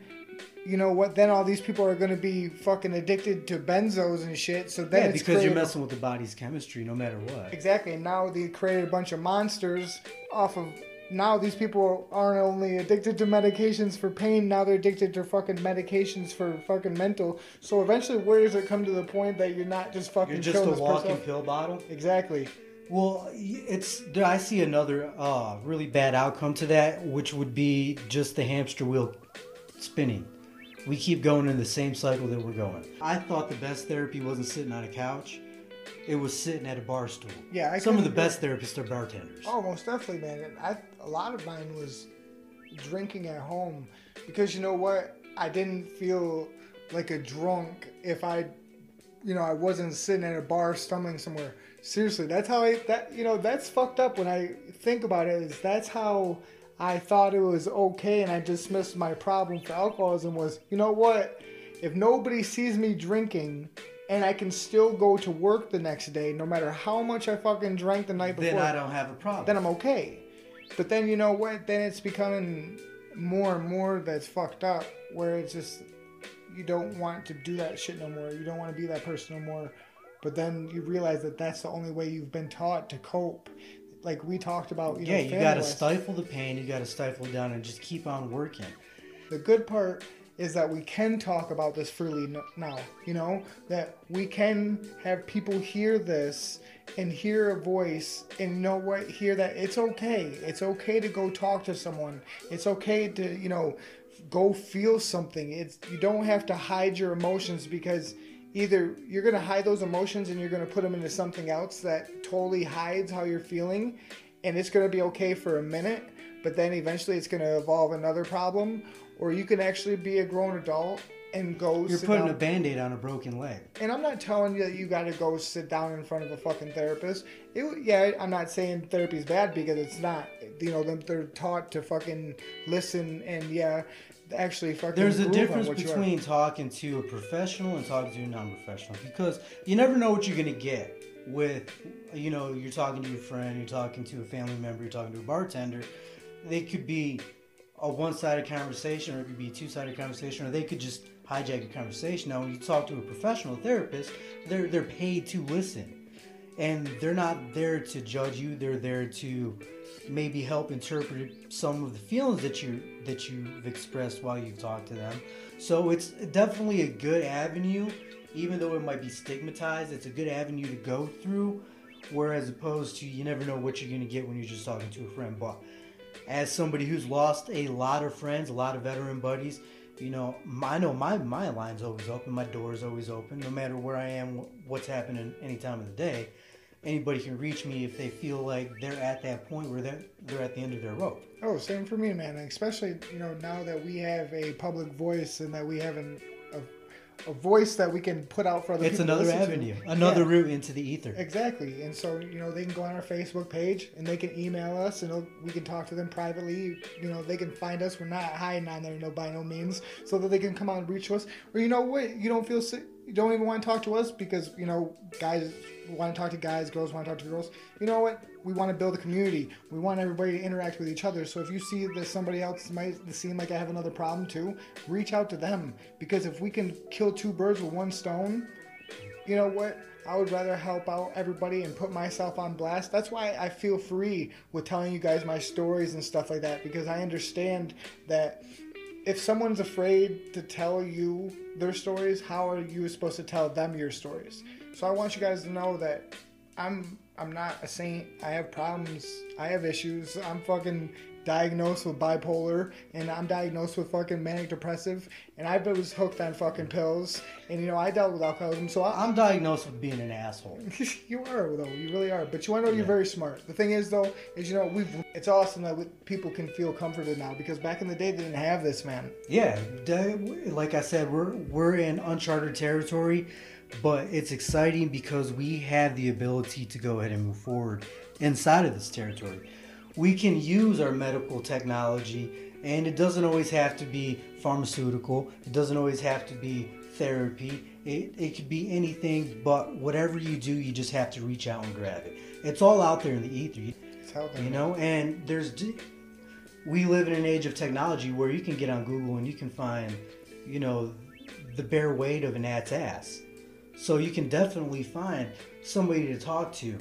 you know what? Then all these people are going to be fucking addicted to benzos and shit. So then Yeah, because you're messing with the body's chemistry, no matter what. Exactly. And now they created a bunch of monsters off of now these people aren't only addicted to medications for pain, now they're addicted to fucking medications for fucking mental. So eventually, where does it come to the point that you're not just fucking You're just a walking person? pill bottle. Exactly. Well, it's I see another uh, really bad outcome to that, which would be just the hamster wheel spinning. We keep going in the same cycle that we're going. I thought the best therapy wasn't sitting on a couch; it was sitting at a bar stool. Yeah, I Some of the best therapists are bartenders. Oh, most definitely, man. And I a lot of mine was drinking at home because you know what? I didn't feel like a drunk if I, you know, I wasn't sitting at a bar stumbling somewhere. Seriously, that's how I that you know that's fucked up when I think about it. Is that's how I thought it was okay, and I dismissed my problem for alcoholism. Was you know what? If nobody sees me drinking. And I can still go to work the next day, no matter how much I fucking drank the night before then I don't have a problem. then I'm okay. But then you know what? Then it's becoming more and more that's fucked up, where it's just you don't want to do that shit no more. You don't want to be that person no more. But then you realize that that's the only way you've been taught to cope. Like we talked about, you yeah, know, you got to stifle the pain. You got to stifle it down and just keep on working. The good part is that we can talk about this freely now. You know that we can have people hear this and hear a voice and you know what hear that it's okay it's okay to go talk to someone it's okay to you know go feel something it's you don't have to hide your emotions because either you're going to hide those emotions and you're going to put them into something else that totally hides how you're feeling and it's going to be okay for a minute but then eventually it's going to evolve another problem or you can actually be a grown adult and go You're putting down. a band-aid on a broken leg. And I'm not telling you that you got to go sit down in front of a fucking therapist. It, yeah, I'm not saying therapy's bad because it's not. You know, them they're taught to fucking listen and yeah, actually fucking. There's a difference what you are. between talking to a professional and talking to a non-professional because you never know what you're gonna get with, you know, you're talking to your friend, you're talking to a family member, you're talking to a bartender. They could be a one-sided conversation, or it could be a two-sided conversation, or they could just hijack a conversation. Now, when you talk to a professional therapist, they're they're paid to listen, and they're not there to judge you. They're there to maybe help interpret some of the feelings that you that you've expressed while you've talked to them. So it's definitely a good avenue, even though it might be stigmatized. It's a good avenue to go through, whereas opposed to you never know what you're gonna get when you're just talking to a friend. But as somebody who's lost a lot of friends, a lot of veteran buddies, you know, I know my my line's always open, my door is always open, no matter where I am, what's happening any time of the day. Anybody can reach me if they feel like they're at that point where they're they're at the end of their rope. Oh, same for me, man. Especially you know now that we have a public voice and that we have an, a a voice that we can put out for other It's people. to another listen to. avenue, another Yeah. route into the ether. Exactly, and so you know they can go on our Facebook page and they can email us and we can talk to them privately. You know they can find us. We're not hiding on there, no by no means, so that they can come out and reach us. Or you know what, you don't feel sick, don't even want to talk to us because you know guys want to talk to guys, girls want to talk to girls. You know what? We want to build a community. We want everybody to interact with each other. So if you see that somebody else might seem like I have another problem too, reach out to them because if we can kill two birds with one stone, you know what? I would rather help out everybody and put myself on blast. That's why I feel free with telling you guys my stories and stuff like that because I understand that if someone's afraid to tell you their stories, how are you supposed to tell them your stories? So I want you guys to know that I'm I'm not a saint. I have problems. I have issues. I'm fucking diagnosed with bipolar and I'm diagnosed with fucking manic depressive and I was hooked on fucking pills and you know I dealt with alcoholism so I, I'm diagnosed with being an asshole. you are though you really are but you want to know you're Yeah. very smart the thing is though is you know we've it's awesome that people can feel comforted now because back in the day they didn't have this man Yeah, like I said, we're we're in uncharted territory, but it's exciting because we have the ability to go ahead and move forward inside of this territory. We can use our medical technology, and it doesn't always have to be pharmaceutical. It doesn't always have to be therapy. It, it could be anything, but whatever you do, you just have to reach out and grab it. It's all out there in the ether. it's how they You know, and there's we live in an age of technology where you can get on Google and you can find, you know, the bare weight of an ad's ass. So you can definitely find somebody to talk to.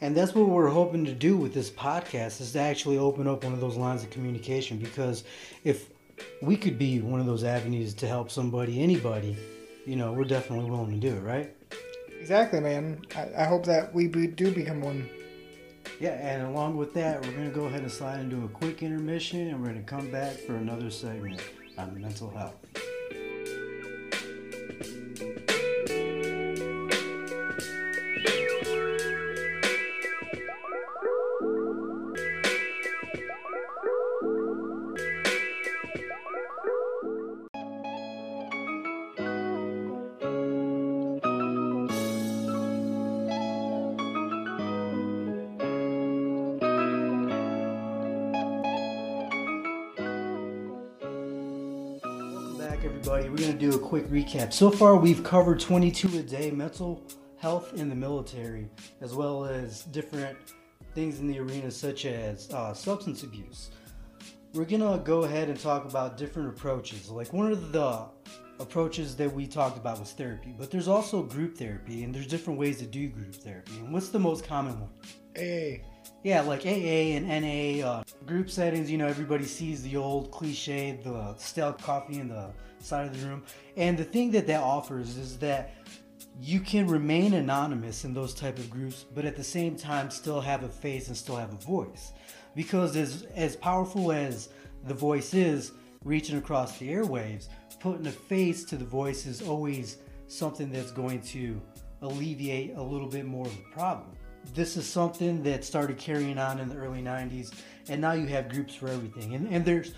And that's what we're hoping to do with this podcast is to actually open up one of those lines of communication because if we could be one of those avenues to help somebody, anybody, you know, we're definitely willing to do it, right? Exactly, man. I, I hope that we be, do become one. Yeah, and along with that, we're going to go ahead and slide into a quick intermission and we're going to come back for another segment on mental health. Quick recap. So far, we've covered 22 a day mental health in the military, as well as different things in the arena, such as uh, substance abuse. We're to go ahead and talk about different approaches. Like one of the approaches that we talked about was therapy, but there's also group therapy, and there's different ways to do group therapy. And what's the most common one? AA. Yeah, like AA and NA uh, group settings. You know, everybody sees the old cliche, the stale coffee and the side of the room. And the thing that that offers is that you can remain anonymous in those type of groups, but at the same time still have a face and still have a voice. Because as as powerful as the voice is, reaching across the airwaves, putting a face to the voice is always something that's going to alleviate a little bit more of the problem this is something that started carrying on in the early 90s and now you have groups for everything and, and there's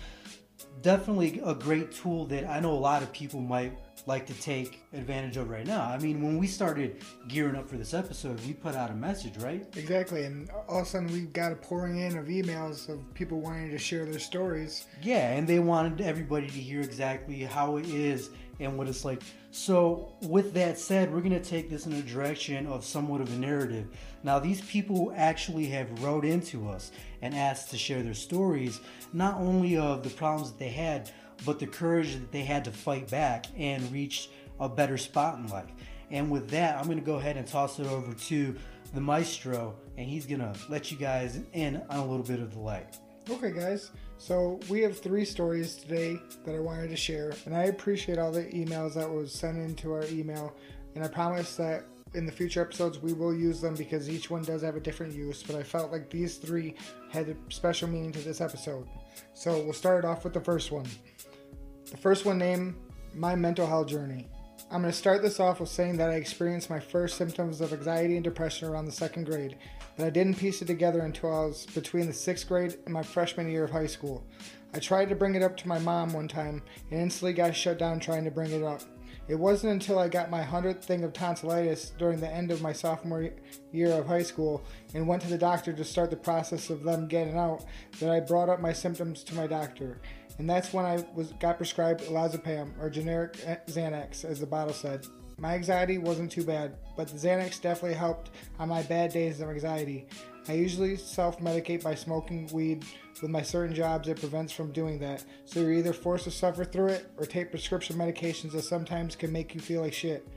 definitely a great tool that i know a lot of people might like to take advantage of right now. I mean when we started gearing up for this episode we put out a message right? Exactly, and all of a sudden we've got a pouring in of emails of people wanting to share their stories. yeah and they wanted everybody to hear exactly how it is and what it's like. So with that said we're going to take this in a direction of somewhat of a narrative. Now these people actually have wrote into us and asked to share their stories not only of the problems that they had but the courage that they had to fight back and reach a better spot in life and with that i'm going to go ahead and toss it over to the maestro and he's going to let you guys in on a little bit of the light Okay, guys. So we have three stories today that I wanted to share, and I appreciate all the emails that was sent into our email. And I promise that in the future episodes we will use them because each one does have a different use. But I felt like these three had a special meaning to this episode. So we'll start off with the first one. The first one named My Mental Health Journey. I'm going to start this off with saying that I experienced my first symptoms of anxiety and depression around the second grade, but I didn't piece it together until I was between the sixth grade and my freshman year of high school. I tried to bring it up to my mom one time and instantly got shut down trying to bring it up. It wasn't until I got my 100th thing of tonsillitis during the end of my sophomore year of high school and went to the doctor to start the process of them getting out that I brought up my symptoms to my doctor. And that's when I was got prescribed Lorazepam or generic eh, Xanax, as the bottle said. My anxiety wasn't too bad, but the Xanax definitely helped on my bad days of anxiety. I usually self medicate by smoking weed. With my certain jobs, it prevents from doing that. So you're either forced to suffer through it or take prescription medications that sometimes can make you feel like shit.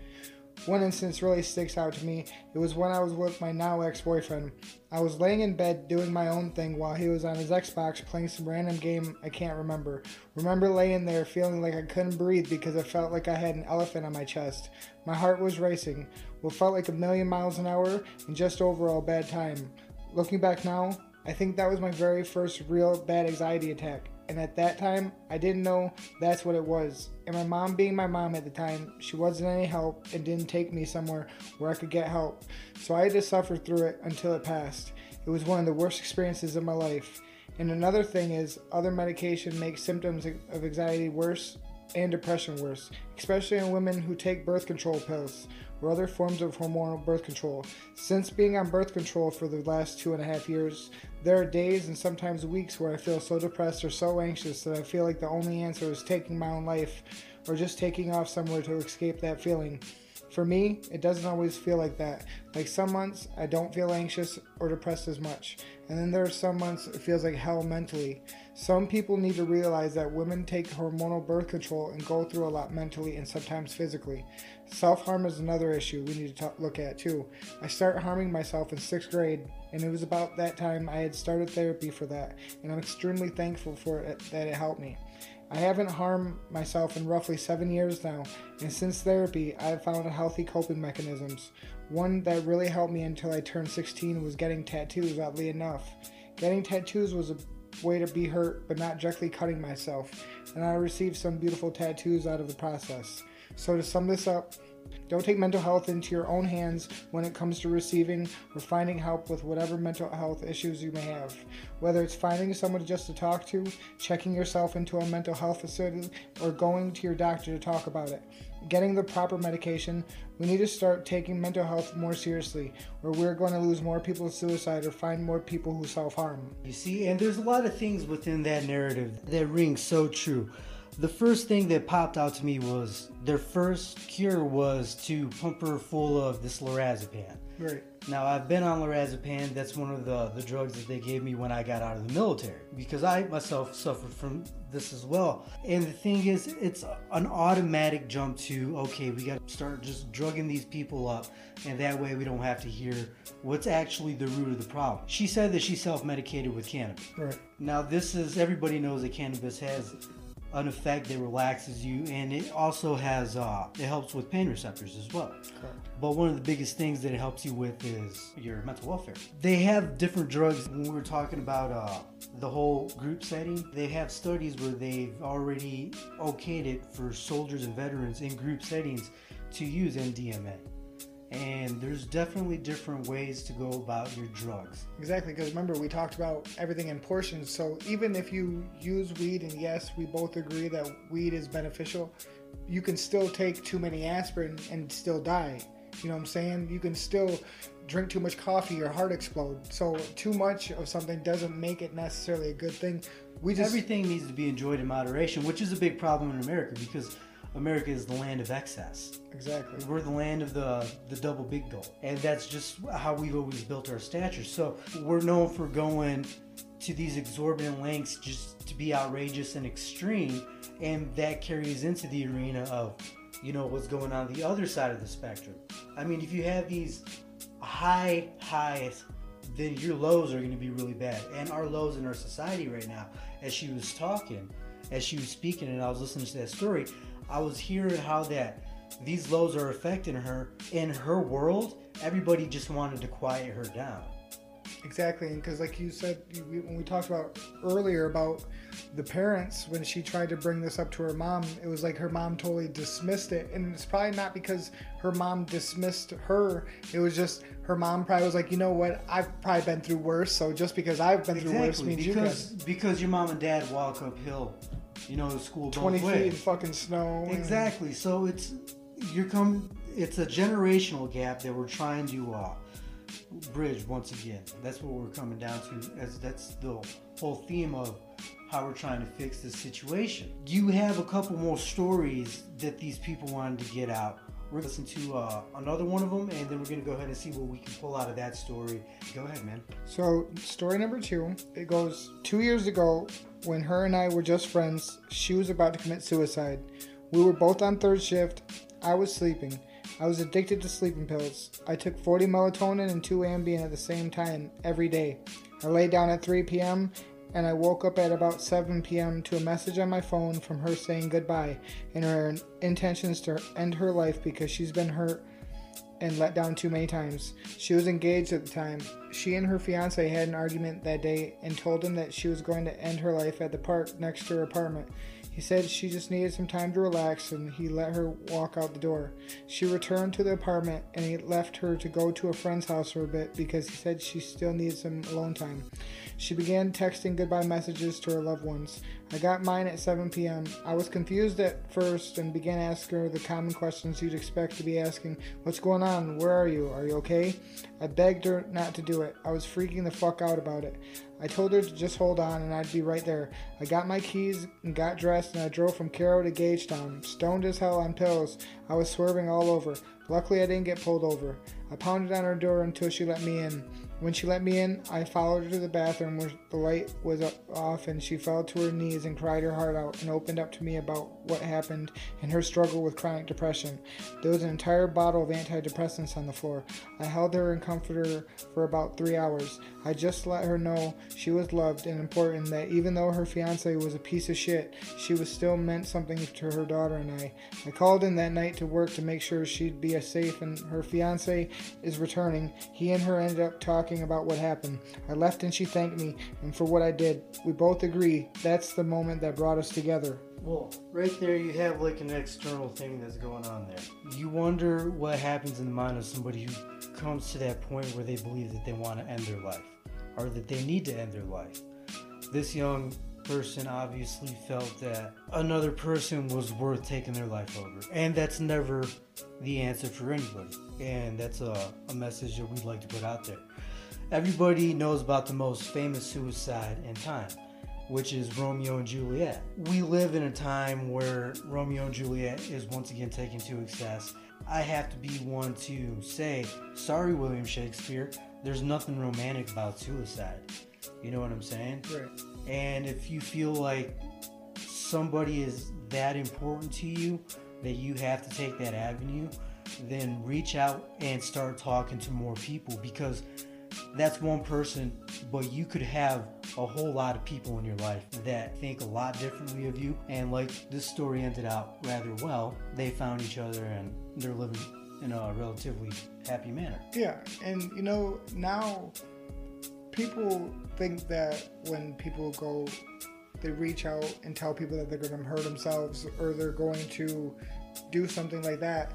One instance really sticks out to me. It was when I was with my now ex boyfriend. I was laying in bed doing my own thing while he was on his Xbox playing some random game I can't remember. Remember laying there feeling like I couldn't breathe because I felt like I had an elephant on my chest. My heart was racing, what felt like a million miles an hour, and just overall bad time. Looking back now, I think that was my very first real bad anxiety attack. And at that time, I didn't know that's what it was. And my mom, being my mom at the time, she wasn't any help and didn't take me somewhere where I could get help. So I had to suffer through it until it passed. It was one of the worst experiences of my life. And another thing is, other medication makes symptoms of anxiety worse and depression worse, especially in women who take birth control pills or other forms of hormonal birth control. Since being on birth control for the last two and a half years, there are days and sometimes weeks where I feel so depressed or so anxious that I feel like the only answer is taking my own life or just taking off somewhere to escape that feeling. For me, it doesn't always feel like that. Like some months, I don't feel anxious or depressed as much. And then there are some months it feels like hell mentally. Some people need to realize that women take hormonal birth control and go through a lot mentally and sometimes physically. Self harm is another issue we need to talk, look at too. I started harming myself in sixth grade, and it was about that time I had started therapy for that, and I'm extremely thankful for it that it helped me. I haven't harmed myself in roughly seven years now, and since therapy, I have found healthy coping mechanisms. One that really helped me until I turned 16 was getting tattoos, oddly enough. Getting tattoos was a way to be hurt, but not directly cutting myself, and I received some beautiful tattoos out of the process. So, to sum this up, don't take mental health into your own hands when it comes to receiving or finding help with whatever mental health issues you may have. Whether it's finding someone just to talk to, checking yourself into a mental health facility, or going to your doctor to talk about it. Getting the proper medication, we need to start taking mental health more seriously, or we're going to lose more people to suicide or find more people who self harm. You see, and there's a lot of things within that narrative that ring so true. The first thing that popped out to me was their first cure was to pump her full of this lorazepam. Right. Now I've been on lorazepam. That's one of the the drugs that they gave me when I got out of the military because I myself suffered from this as well. And the thing is, it's an automatic jump to okay, we got to start just drugging these people up, and that way we don't have to hear what's actually the root of the problem. She said that she self-medicated with cannabis. Right. Now this is everybody knows that cannabis has an effect that relaxes you and it also has uh, it helps with pain receptors as well. But one of the biggest things that it helps you with is your mental welfare. They have different drugs. When we were talking about uh, the whole group setting they have studies where they've already okayed it for soldiers and veterans in group settings to use mdma and there's definitely different ways to go about your drugs Exactly, because remember we talked about everything in portions. So even if you use weed, and yes, we both agree that weed is beneficial, you can still take too many aspirin and still die. You know what I'm saying? You can still drink too much coffee, your heart explode. So too much of something doesn't make it necessarily a good thing. We just everything needs to be enjoyed in moderation which is a big problem in america because america is the land of excess exactly We're the land of the the double Big Gulp, and that's just how we've always built our stature. So we're known for going to these exorbitant lengths just to be outrageous and extreme, and that carries into the arena of, you know, what's going on the other side of the spectrum. I mean, if you have these high highs, then your lows are going to be really bad. And our lows in our society right now, as she was talking, as she was speaking, and I was listening to that story, I was hearing how that these lows are affecting her in her world. Everybody just wanted to quiet her down. Exactly, and because like you said when we talked about earlier about the parents when she tried to bring this up to her mom, it was like her mom totally dismissed it, and it's probably not because her mom dismissed her. It was just her mom probably was like, you know what, I've probably been through worse, so just because I've been through worse means you because can. because your mom and dad walk uphill, you know, the school Twenty feet in fucking snow. Exactly. So it's you're come. It's a generational gap that we're trying to uh, bridge once again. That's what we're coming down to. As that's the whole theme of how we're trying to fix this situation. You have a couple more stories that these people wanted to get out. We're gonna listen to uh, another one of them, and then we're gonna go ahead and see what we can pull out of that story. Go ahead, man. So, story number two, it goes two years ago when her and I were just friends, she was about to commit suicide. We were both on third shift. I was sleeping. I was addicted to sleeping pills. I took 40 melatonin and 2 Ambien at the same time every day. I lay down at 3 p.m. and I woke up at about 7 p.m. to a message on my phone from her saying goodbye and her intentions to end her life because she's been hurt and let down too many times. She was engaged at the time. She and her fiance had an argument that day and told him that she was going to end her life at the park next to her apartment. He said she just needed some time to relax and he let her walk out the door. She returned to the apartment and he left her to go to a friend's house for a bit because he said she still needed some alone time. She began texting goodbye messages to her loved ones. I got mine at 7 p.m. I was confused at first and began asking her the common questions you'd expect to be asking What's going on? Where are you? Are you okay? I begged her not to do it. I was freaking the fuck out about it. I told her to just hold on and I'd be right there. I got my keys and got dressed and I drove from Caro to Gagetown, stoned as hell on pills. I was swerving all over. Luckily, I didn't get pulled over. I pounded on her door until she let me in. When she let me in, I followed her to the bathroom where the light was off and she fell to her knees and cried her heart out and opened up to me about what happened and her struggle with chronic depression. There was an entire bottle of antidepressants on the floor. I held her and comforted her for about three hours. I just let her know she was loved and important, that even though her fiance was a piece of shit, she was still meant something to her daughter and I. I called in that night to work to make sure she'd be safe and her fiance is returning. He and her ended up talking about what happened. I left and she thanked me and for what I did. We both agree that's the moment that brought us together. Well, right there you have like an external thing that's going on there. You wonder what happens in the mind of somebody who comes to that point where they believe that they want to end their life or that they need to end their life. This young person obviously felt that another person was worth taking their life over. And that's never the answer for anybody. And that's a, a message that we'd like to put out there. Everybody knows about the most famous suicide in time, which is Romeo and Juliet. We live in a time where Romeo and Juliet is once again taken to excess. I have to be one to say, sorry, William Shakespeare, there's nothing romantic about suicide. You know what I'm saying? Right. And if you feel like somebody is that important to you that you have to take that avenue, then reach out and start talking to more people because that's one person, but you could have a whole lot of people in your life that think a lot differently of you. And like this story ended out rather well, they found each other and they're living in a relatively happy manner. Yeah, and you know, now people think that when people go, they reach out and tell people that they're going to hurt themselves or they're going to do something like that,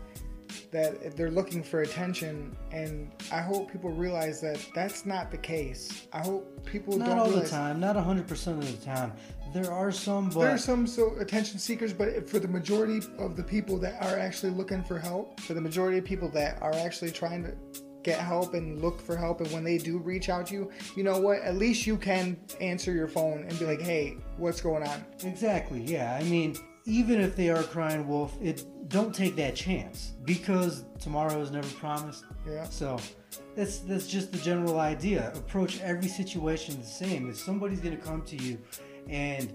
that they're looking for attention. And I hope people realize that that's not the case. I hope people not don't all realize the time, not 100% of the time. There are some, but there are some so attention seekers, but for the majority of the people that are actually looking for help, for the majority of people that are actually trying to get help and look for help, and when they do reach out to you, you know what? At least you can answer your phone and be like, "Hey, what's going on?" Exactly. Yeah. I mean, even if they are crying wolf, it don't take that chance because tomorrow is never promised. Yeah. So that's that's just the general idea. Approach every situation the same. If somebody's gonna come to you and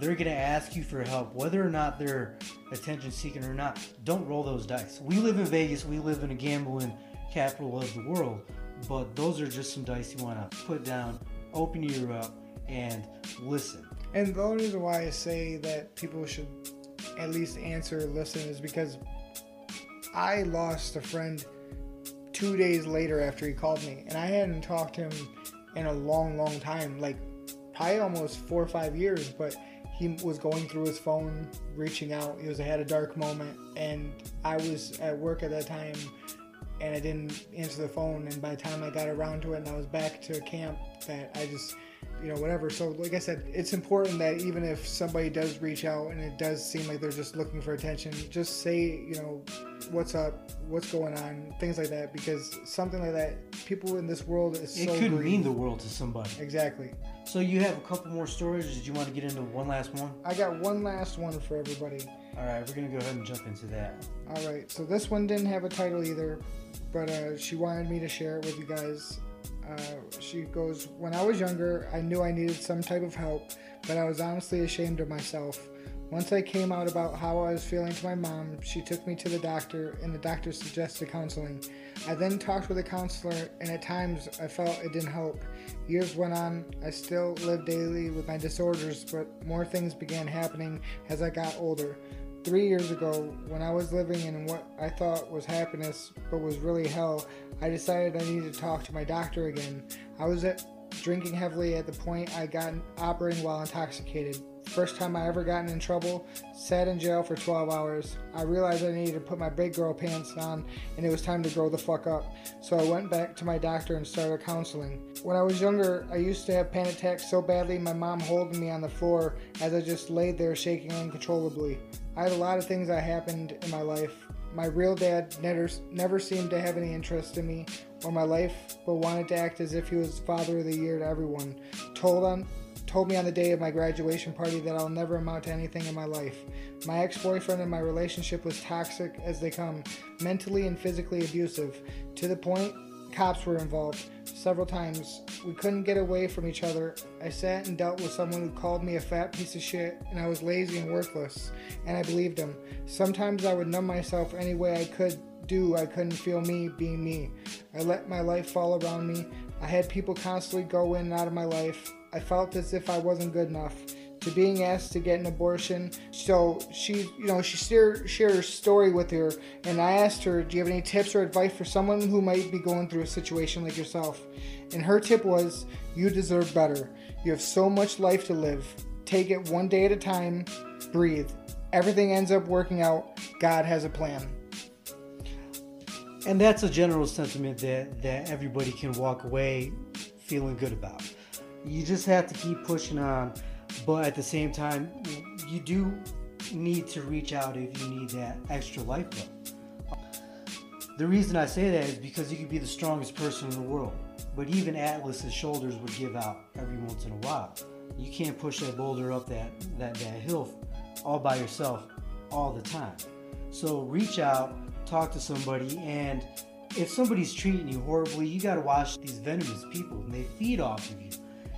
they're gonna ask you for help, whether or not they're attention seeking or not, don't roll those dice. We live in Vegas. We live in a gambling capital of the world, but those are just some dice you want to put down. Open your ear up and listen. And the only reason why I say that people should at least answer or listen is because I lost a friend two days later after he called me, and I hadn't talked to him in a long, long time like probably almost four or five years, but he was going through his phone, reaching out. He was had a dark moment, and I was at work at that time, and I didn't answer the phone. And by the time I got around to it, and I was back to camp, that I just you know whatever so like i said it's important that even if somebody does reach out and it does seem like they're just looking for attention just say you know what's up what's going on things like that because something like that people in this world is It so could greedy. mean the world to somebody. exactly So you have a couple more stories. Did you want to get into one last one? i got one last one for everybody All right, we're gonna go ahead and jump into that. all right so this one didn't have a title either but uh, she wanted me to share it with you guys uh, she goes when i was younger i knew i needed some type of help but i was honestly ashamed of myself. Once i came out about how i was feeling to my mom she took me to the doctor and the doctor suggested counseling. I then talked with a counselor and at times i felt it didn't help. Years went on. I still lived daily with my disorders but more things began happening as i got older Three years ago, when I was living in what I thought was happiness but was really hell, I decided I needed to talk to my doctor again. I was at, drinking heavily at the point I got operating while intoxicated. First time I ever gotten in trouble, sat in jail for 12 hours. I realized I needed to put my big girl pants on and it was time to grow the fuck up. So I went back to my doctor and started counseling. When I was younger, I used to have panic attacks so badly my mom holding me on the floor as I just laid there shaking uncontrollably. I had a lot of things that happened in my life. My real dad never, never seemed to have any interest in me or my life, but wanted to act as if he was father of the year to everyone. Told on told me on the day of my graduation party that I'll never amount to anything in my life. My ex boyfriend and my relationship was toxic as they come, mentally and physically abusive, to the point cops were involved several times. We couldn't get away from each other. I sat and dealt with someone who called me a fat piece of shit and I was lazy and worthless, and I believed him. Sometimes I would numb myself any way I could do. I couldn't feel me being me. I let my life fall around me. I had people constantly go in and out of my life. I felt as if I wasn't good enough. To being asked to get an abortion, so she, you know, she shared, shared her story with her, and I asked her, "Do you have any tips or advice for someone who might be going through a situation like yourself?" And her tip was, "You deserve better. You have so much life to live. Take it one day at a time. Breathe. Everything ends up working out. God has a plan." And that's a general sentiment that that everybody can walk away feeling good about you just have to keep pushing on but at the same time you do need to reach out if you need that extra lifeblood the reason i say that is because you could be the strongest person in the world but even atlas's shoulders would give out every once in a while. You can't push that boulder up that that, that hill all by yourself all the time. So reach out talk to somebody and if somebody's treating you horribly you got to watch these venomous people and they feed off of you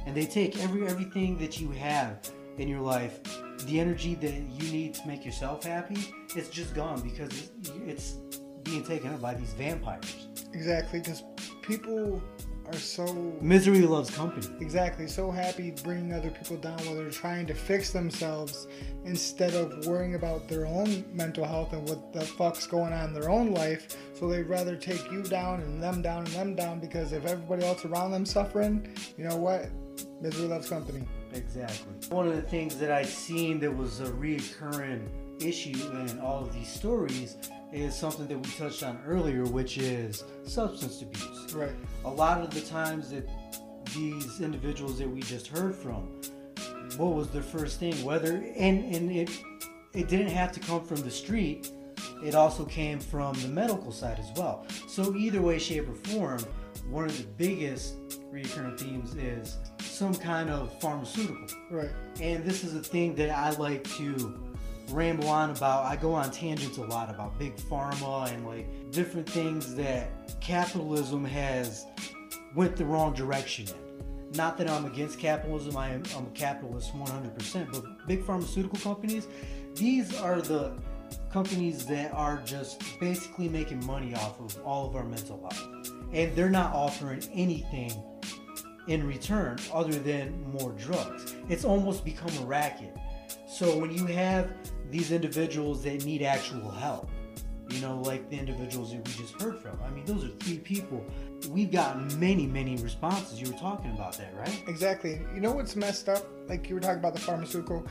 and they take every everything that you have in your life the energy that you need to make yourself happy it's just gone because it's being taken up by these vampires. Exactly because people are so misery loves company. Exactly so happy bringing other people down while they're trying to fix themselves instead of worrying about their own mental health and what the fuck's going on in their own life. So they'd rather take you down and them down and them down because if everybody else around them suffering you know what Misery loves company. Exactly. One of the things that I seen that was a recurring issue in all of these stories is something that we touched on earlier, which is substance abuse. Right. A lot of the times that these individuals that we just heard from, what was their first thing? Whether and and it it didn't have to come from the street. It also came from the medical side as well. So either way, shape, or form, one of the biggest recurring themes is some kind of pharmaceutical. Right. And this is a thing that I like to ramble on about. I go on tangents a lot about big pharma and like different things that capitalism has went the wrong direction in. Not that I'm against capitalism, I am I'm a capitalist 100%, but big pharmaceutical companies, these are the companies that are just basically making money off of all of our mental health. And they're not offering anything in return other than more drugs. It's almost become a racket. So when you have these individuals that need actual help, you know, like the individuals that we just heard from. I mean, those are three people. We've gotten many, many responses. You were talking about that, right? Exactly. You know what's messed up? Like you were talking about the pharmaceutical.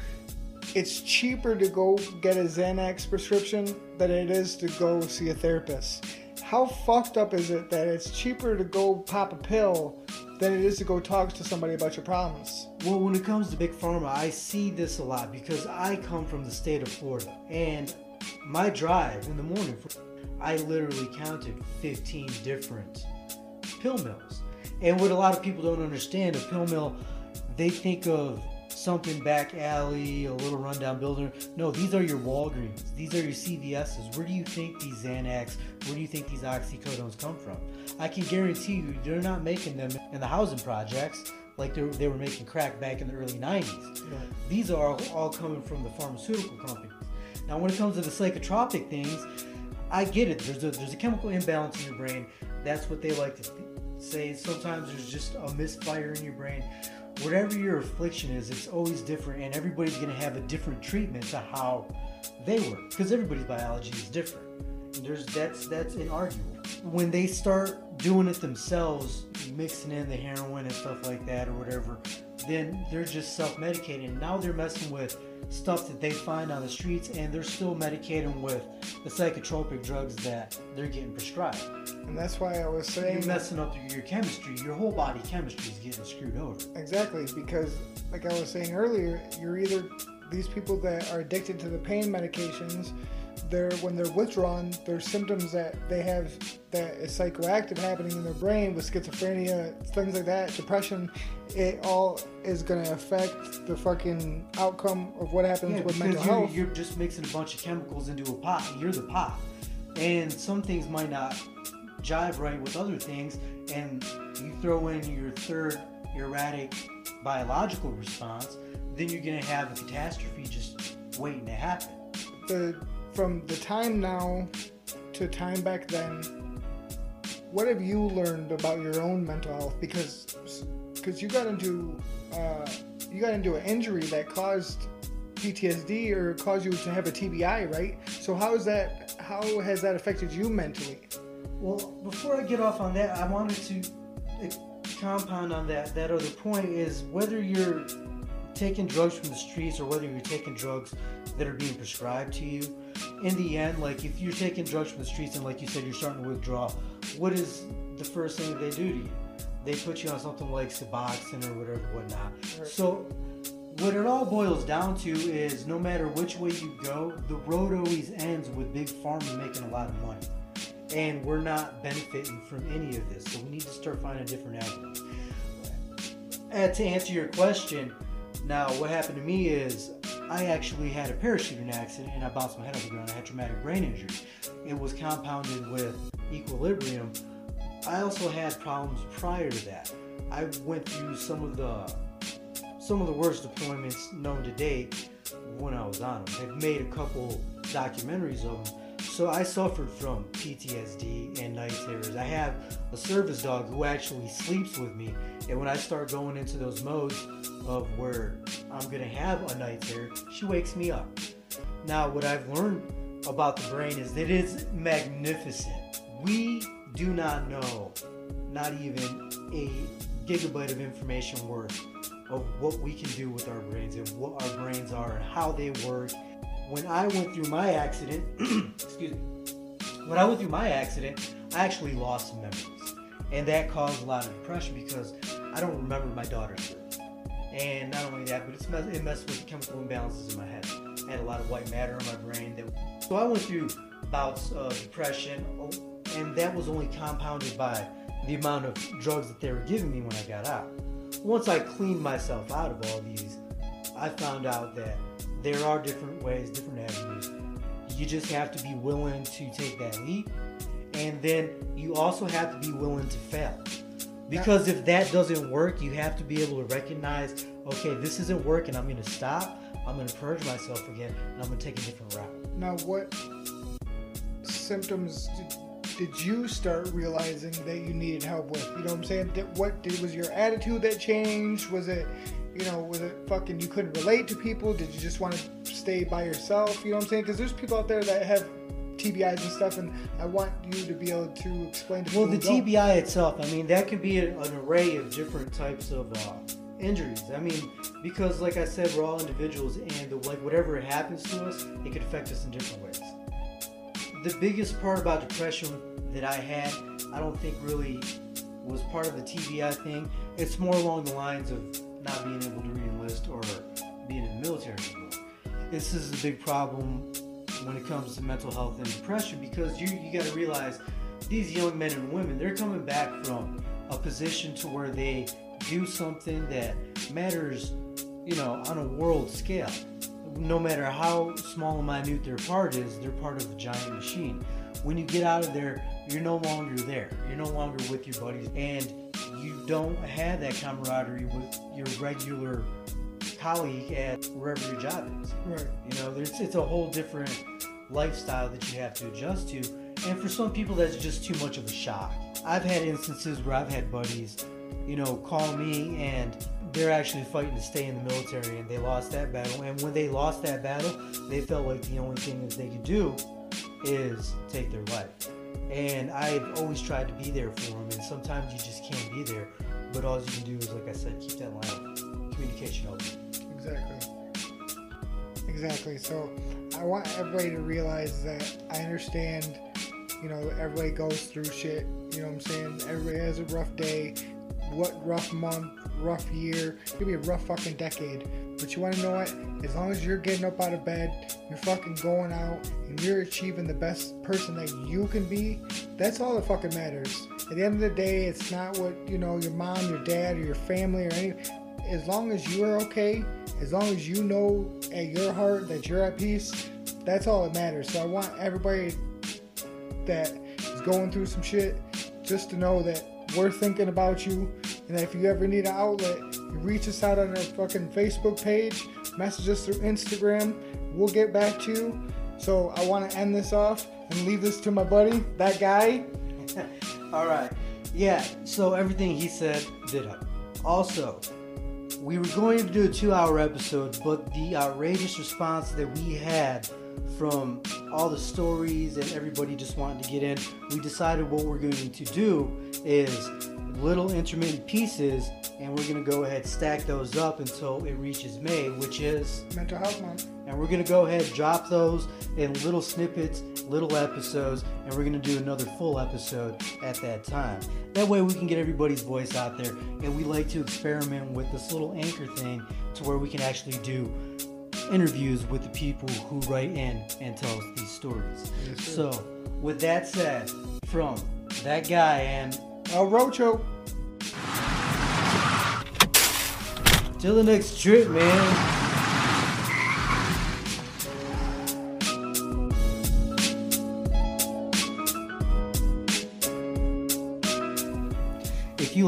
It's cheaper to go get a Xanax prescription than it is to go see a therapist. How fucked up is it that it's cheaper to go pop a pill than it is to go talk to somebody about your problems. Well, when it comes to big pharma, I see this a lot because I come from the state of Florida, and my drive in the morning, I literally counted 15 different pill mills. And what a lot of people don't understand, a pill mill, they think of something back alley, a little rundown building. No, these are your Walgreens. These are your CVS's. Where do you think these Xanax, where do you think these oxycodones come from? I can guarantee you they're not making them in the housing projects like they, they were making crack back in the early 90s. Yeah. These are all, coming from the pharmaceutical companies. Now, when it comes to the psychotropic things, I get it. There's a, there's a chemical imbalance in your brain. That's what they like to th- say. Sometimes there's just a misfire in your brain whatever your affliction is, it's always different, and everybody's going to have a different treatment to how they work because everybody's biology is different. There's that's that's inarguable. When they start doing it themselves, mixing in the heroin and stuff like that or whatever, then they're just self-medicating. Now they're messing with stuff that they find on the streets, and they're still medicating with the psychotropic drugs that they're getting prescribed. And that's why I was saying You're messing up your chemistry. Your whole body chemistry is getting screwed over. Exactly, because like I was saying earlier, you're either these people that are addicted to the pain medications, they're when they're withdrawn, there's symptoms that they have that is psychoactive happening in their brain with schizophrenia, things like that, depression. It all is going to affect the fucking outcome of what happens Yeah, with mental you're, health. you're just mixing a bunch of chemicals into a pot. You're the pot. And some things might not jive right with other things. And you throw in your third erratic biological response, then you're going to have a catastrophe just waiting to happen. the from the time now to time back then what have you learned about your own mental health? Because because you got into uh, you got into an injury that caused PTSD or caused you to have a TBI right? So how is that how has that affected you mentally? Well, before I get off on that, I wanted to uh, compound on that. That other point is whether you're taking drugs from the streets or whether you're taking drugs that are being prescribed to you. In the end, like if you're taking drugs from the streets and like you said, you're starting to withdraw, what is the first thing that they do to you? They put you on something like Suboxone or whatever, whatnot. Right. So what it all boils down to is no matter which way you go, the road always ends with big pharma making a lot of money and we're not benefiting from any of this. So we need to start finding different avenues. And uh, to answer your question, now what happened to me is I actually had a parachuting accident and I bounced my head off the ground. I had traumatic brain injury. It was compounded with equilibrium. I also had problems prior to that. I went through some of the some of the worst deployments known to date when I was on them. I've made a couple documentaries of them. So I suffered from PTSD and night terrors. I have a service dog who actually sleeps with me, and when I start going into those modes of where I'm gonna have a night terror, she wakes me up. Now, what I've learned about the brain is that it is magnificent. We do not know, not even a gigabyte of information worth of what we can do with our brains and what our brains are and how they work. When I went through my accident, excuse me, when I went through my accident, I actually lost some memories. And that caused a lot of depression because I don't remember my daughter's birth. And not only that, but it's mess- it messed with the chemical imbalances in my head. I had a lot of white matter in my brain. That, so I went through bouts of depression, oh, and that was only compounded by the amount of drugs that they were giving me when I got out. Once I cleaned myself out of all these, I found out that there are different ways, different avenues. You just have to be willing to take that leap, and then you also have to be willing to fail. Because if that doesn't work, you have to be able to recognize, okay, this isn't working. I'm going to stop. I'm going to purge myself again, and I'm going to take a different route. now what symptoms did, you start realizing that you needed help with you know what i'm saying what did was your attitude that changed was it you know was it fucking you couldn't relate to people did you just want to stay by yourself you know what i'm saying because there's people out there that have tbis and stuff and i want you to be able to explain to Well, the don't. TBI itself, I mean, that could be a- an array of different types of uh, injuries. I mean, because like I said, we're all individuals, and the, like whatever happens to us, it could affect us in different ways. The biggest part about depression that I had, I don't think really was part of the TBI thing. It's more along the lines of not being able to re-enlist or being in the military anymore. This is a big problem when it comes to mental health and depression because you you got to realize these young men and women they're coming back from a position to where they do something that matters you know on a world scale. No matter how small and minute their part is they're part of a giant machine. When you get out of there you're no longer there. You're no longer with your buddies. And you don't have that camaraderie with your regular colleague at wherever your job is right you know, there's it's a whole different lifestyle that you have to adjust to. And for some people, that's just too much of a shock. I've had instances where I've had buddies, you know, call me and they're actually fighting to stay in the military and they lost that battle. And when they lost that battle, they felt like the only thing that they could do is take their life. And I've always tried to be there for them. And sometimes you just can't be there. But all you can do is, like I said, keep that line of communication open. Exactly. Exactly. So I want everybody to realize that I understand, you know, everybody goes through shit. You know what I'm saying? Everybody has a rough day. What rough month, rough year. It could be a rough fucking decade. But you want to know what? As long as you're getting up out of bed, you're fucking going out, and you're achieving the best person that you can be, that's all that fucking matters. At the end of the day, it's not what, you know, your mom, your dad, or your family, or any. As long as you are okay, as long as you know at your heart that you're at peace, that's all that matters. So I want everybody that is going through some shit just to know that we're thinking about you and if you ever need an outlet, reach us out on our fucking Facebook page, message us through Instagram, we'll get back to you. So I want to end this off and leave this to my buddy, that guy. All right. Yeah, so everything he said, did I. Also, we were going to do a two hour episode, but the outrageous response that we had from all the stories and everybody just wanting to get in, we decided what we're going to do is little intermittent pieces and we're going to go ahead stack those up until it reaches May, which is Mental Health Month. and we're going to go ahead drop those in little snippets, little episodes, and we're going to do another full episode at that time. That way we can get everybody's voice out there, and we like to experiment with this little anchor thing to where we can actually do interviews with the people who write in and tell us these stories. Yes. So, with that said, from that guy and El Rocho. till the next trip, man.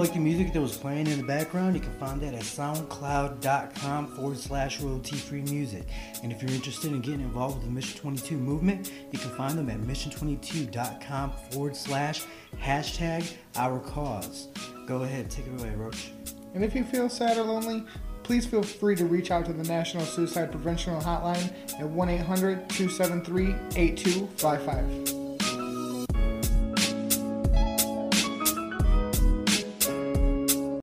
Like the music that was playing in the background, you can find that at soundcloud.com forward slash royalty free music. And if you're interested in getting involved with the Mission 22 movement, you can find them at mission22.com forward slash hashtag our cause. Go ahead, take it away, Roach. And if you feel sad or lonely, please feel free to reach out to the National Suicide Prevention Hotline at 1 800 273 8255.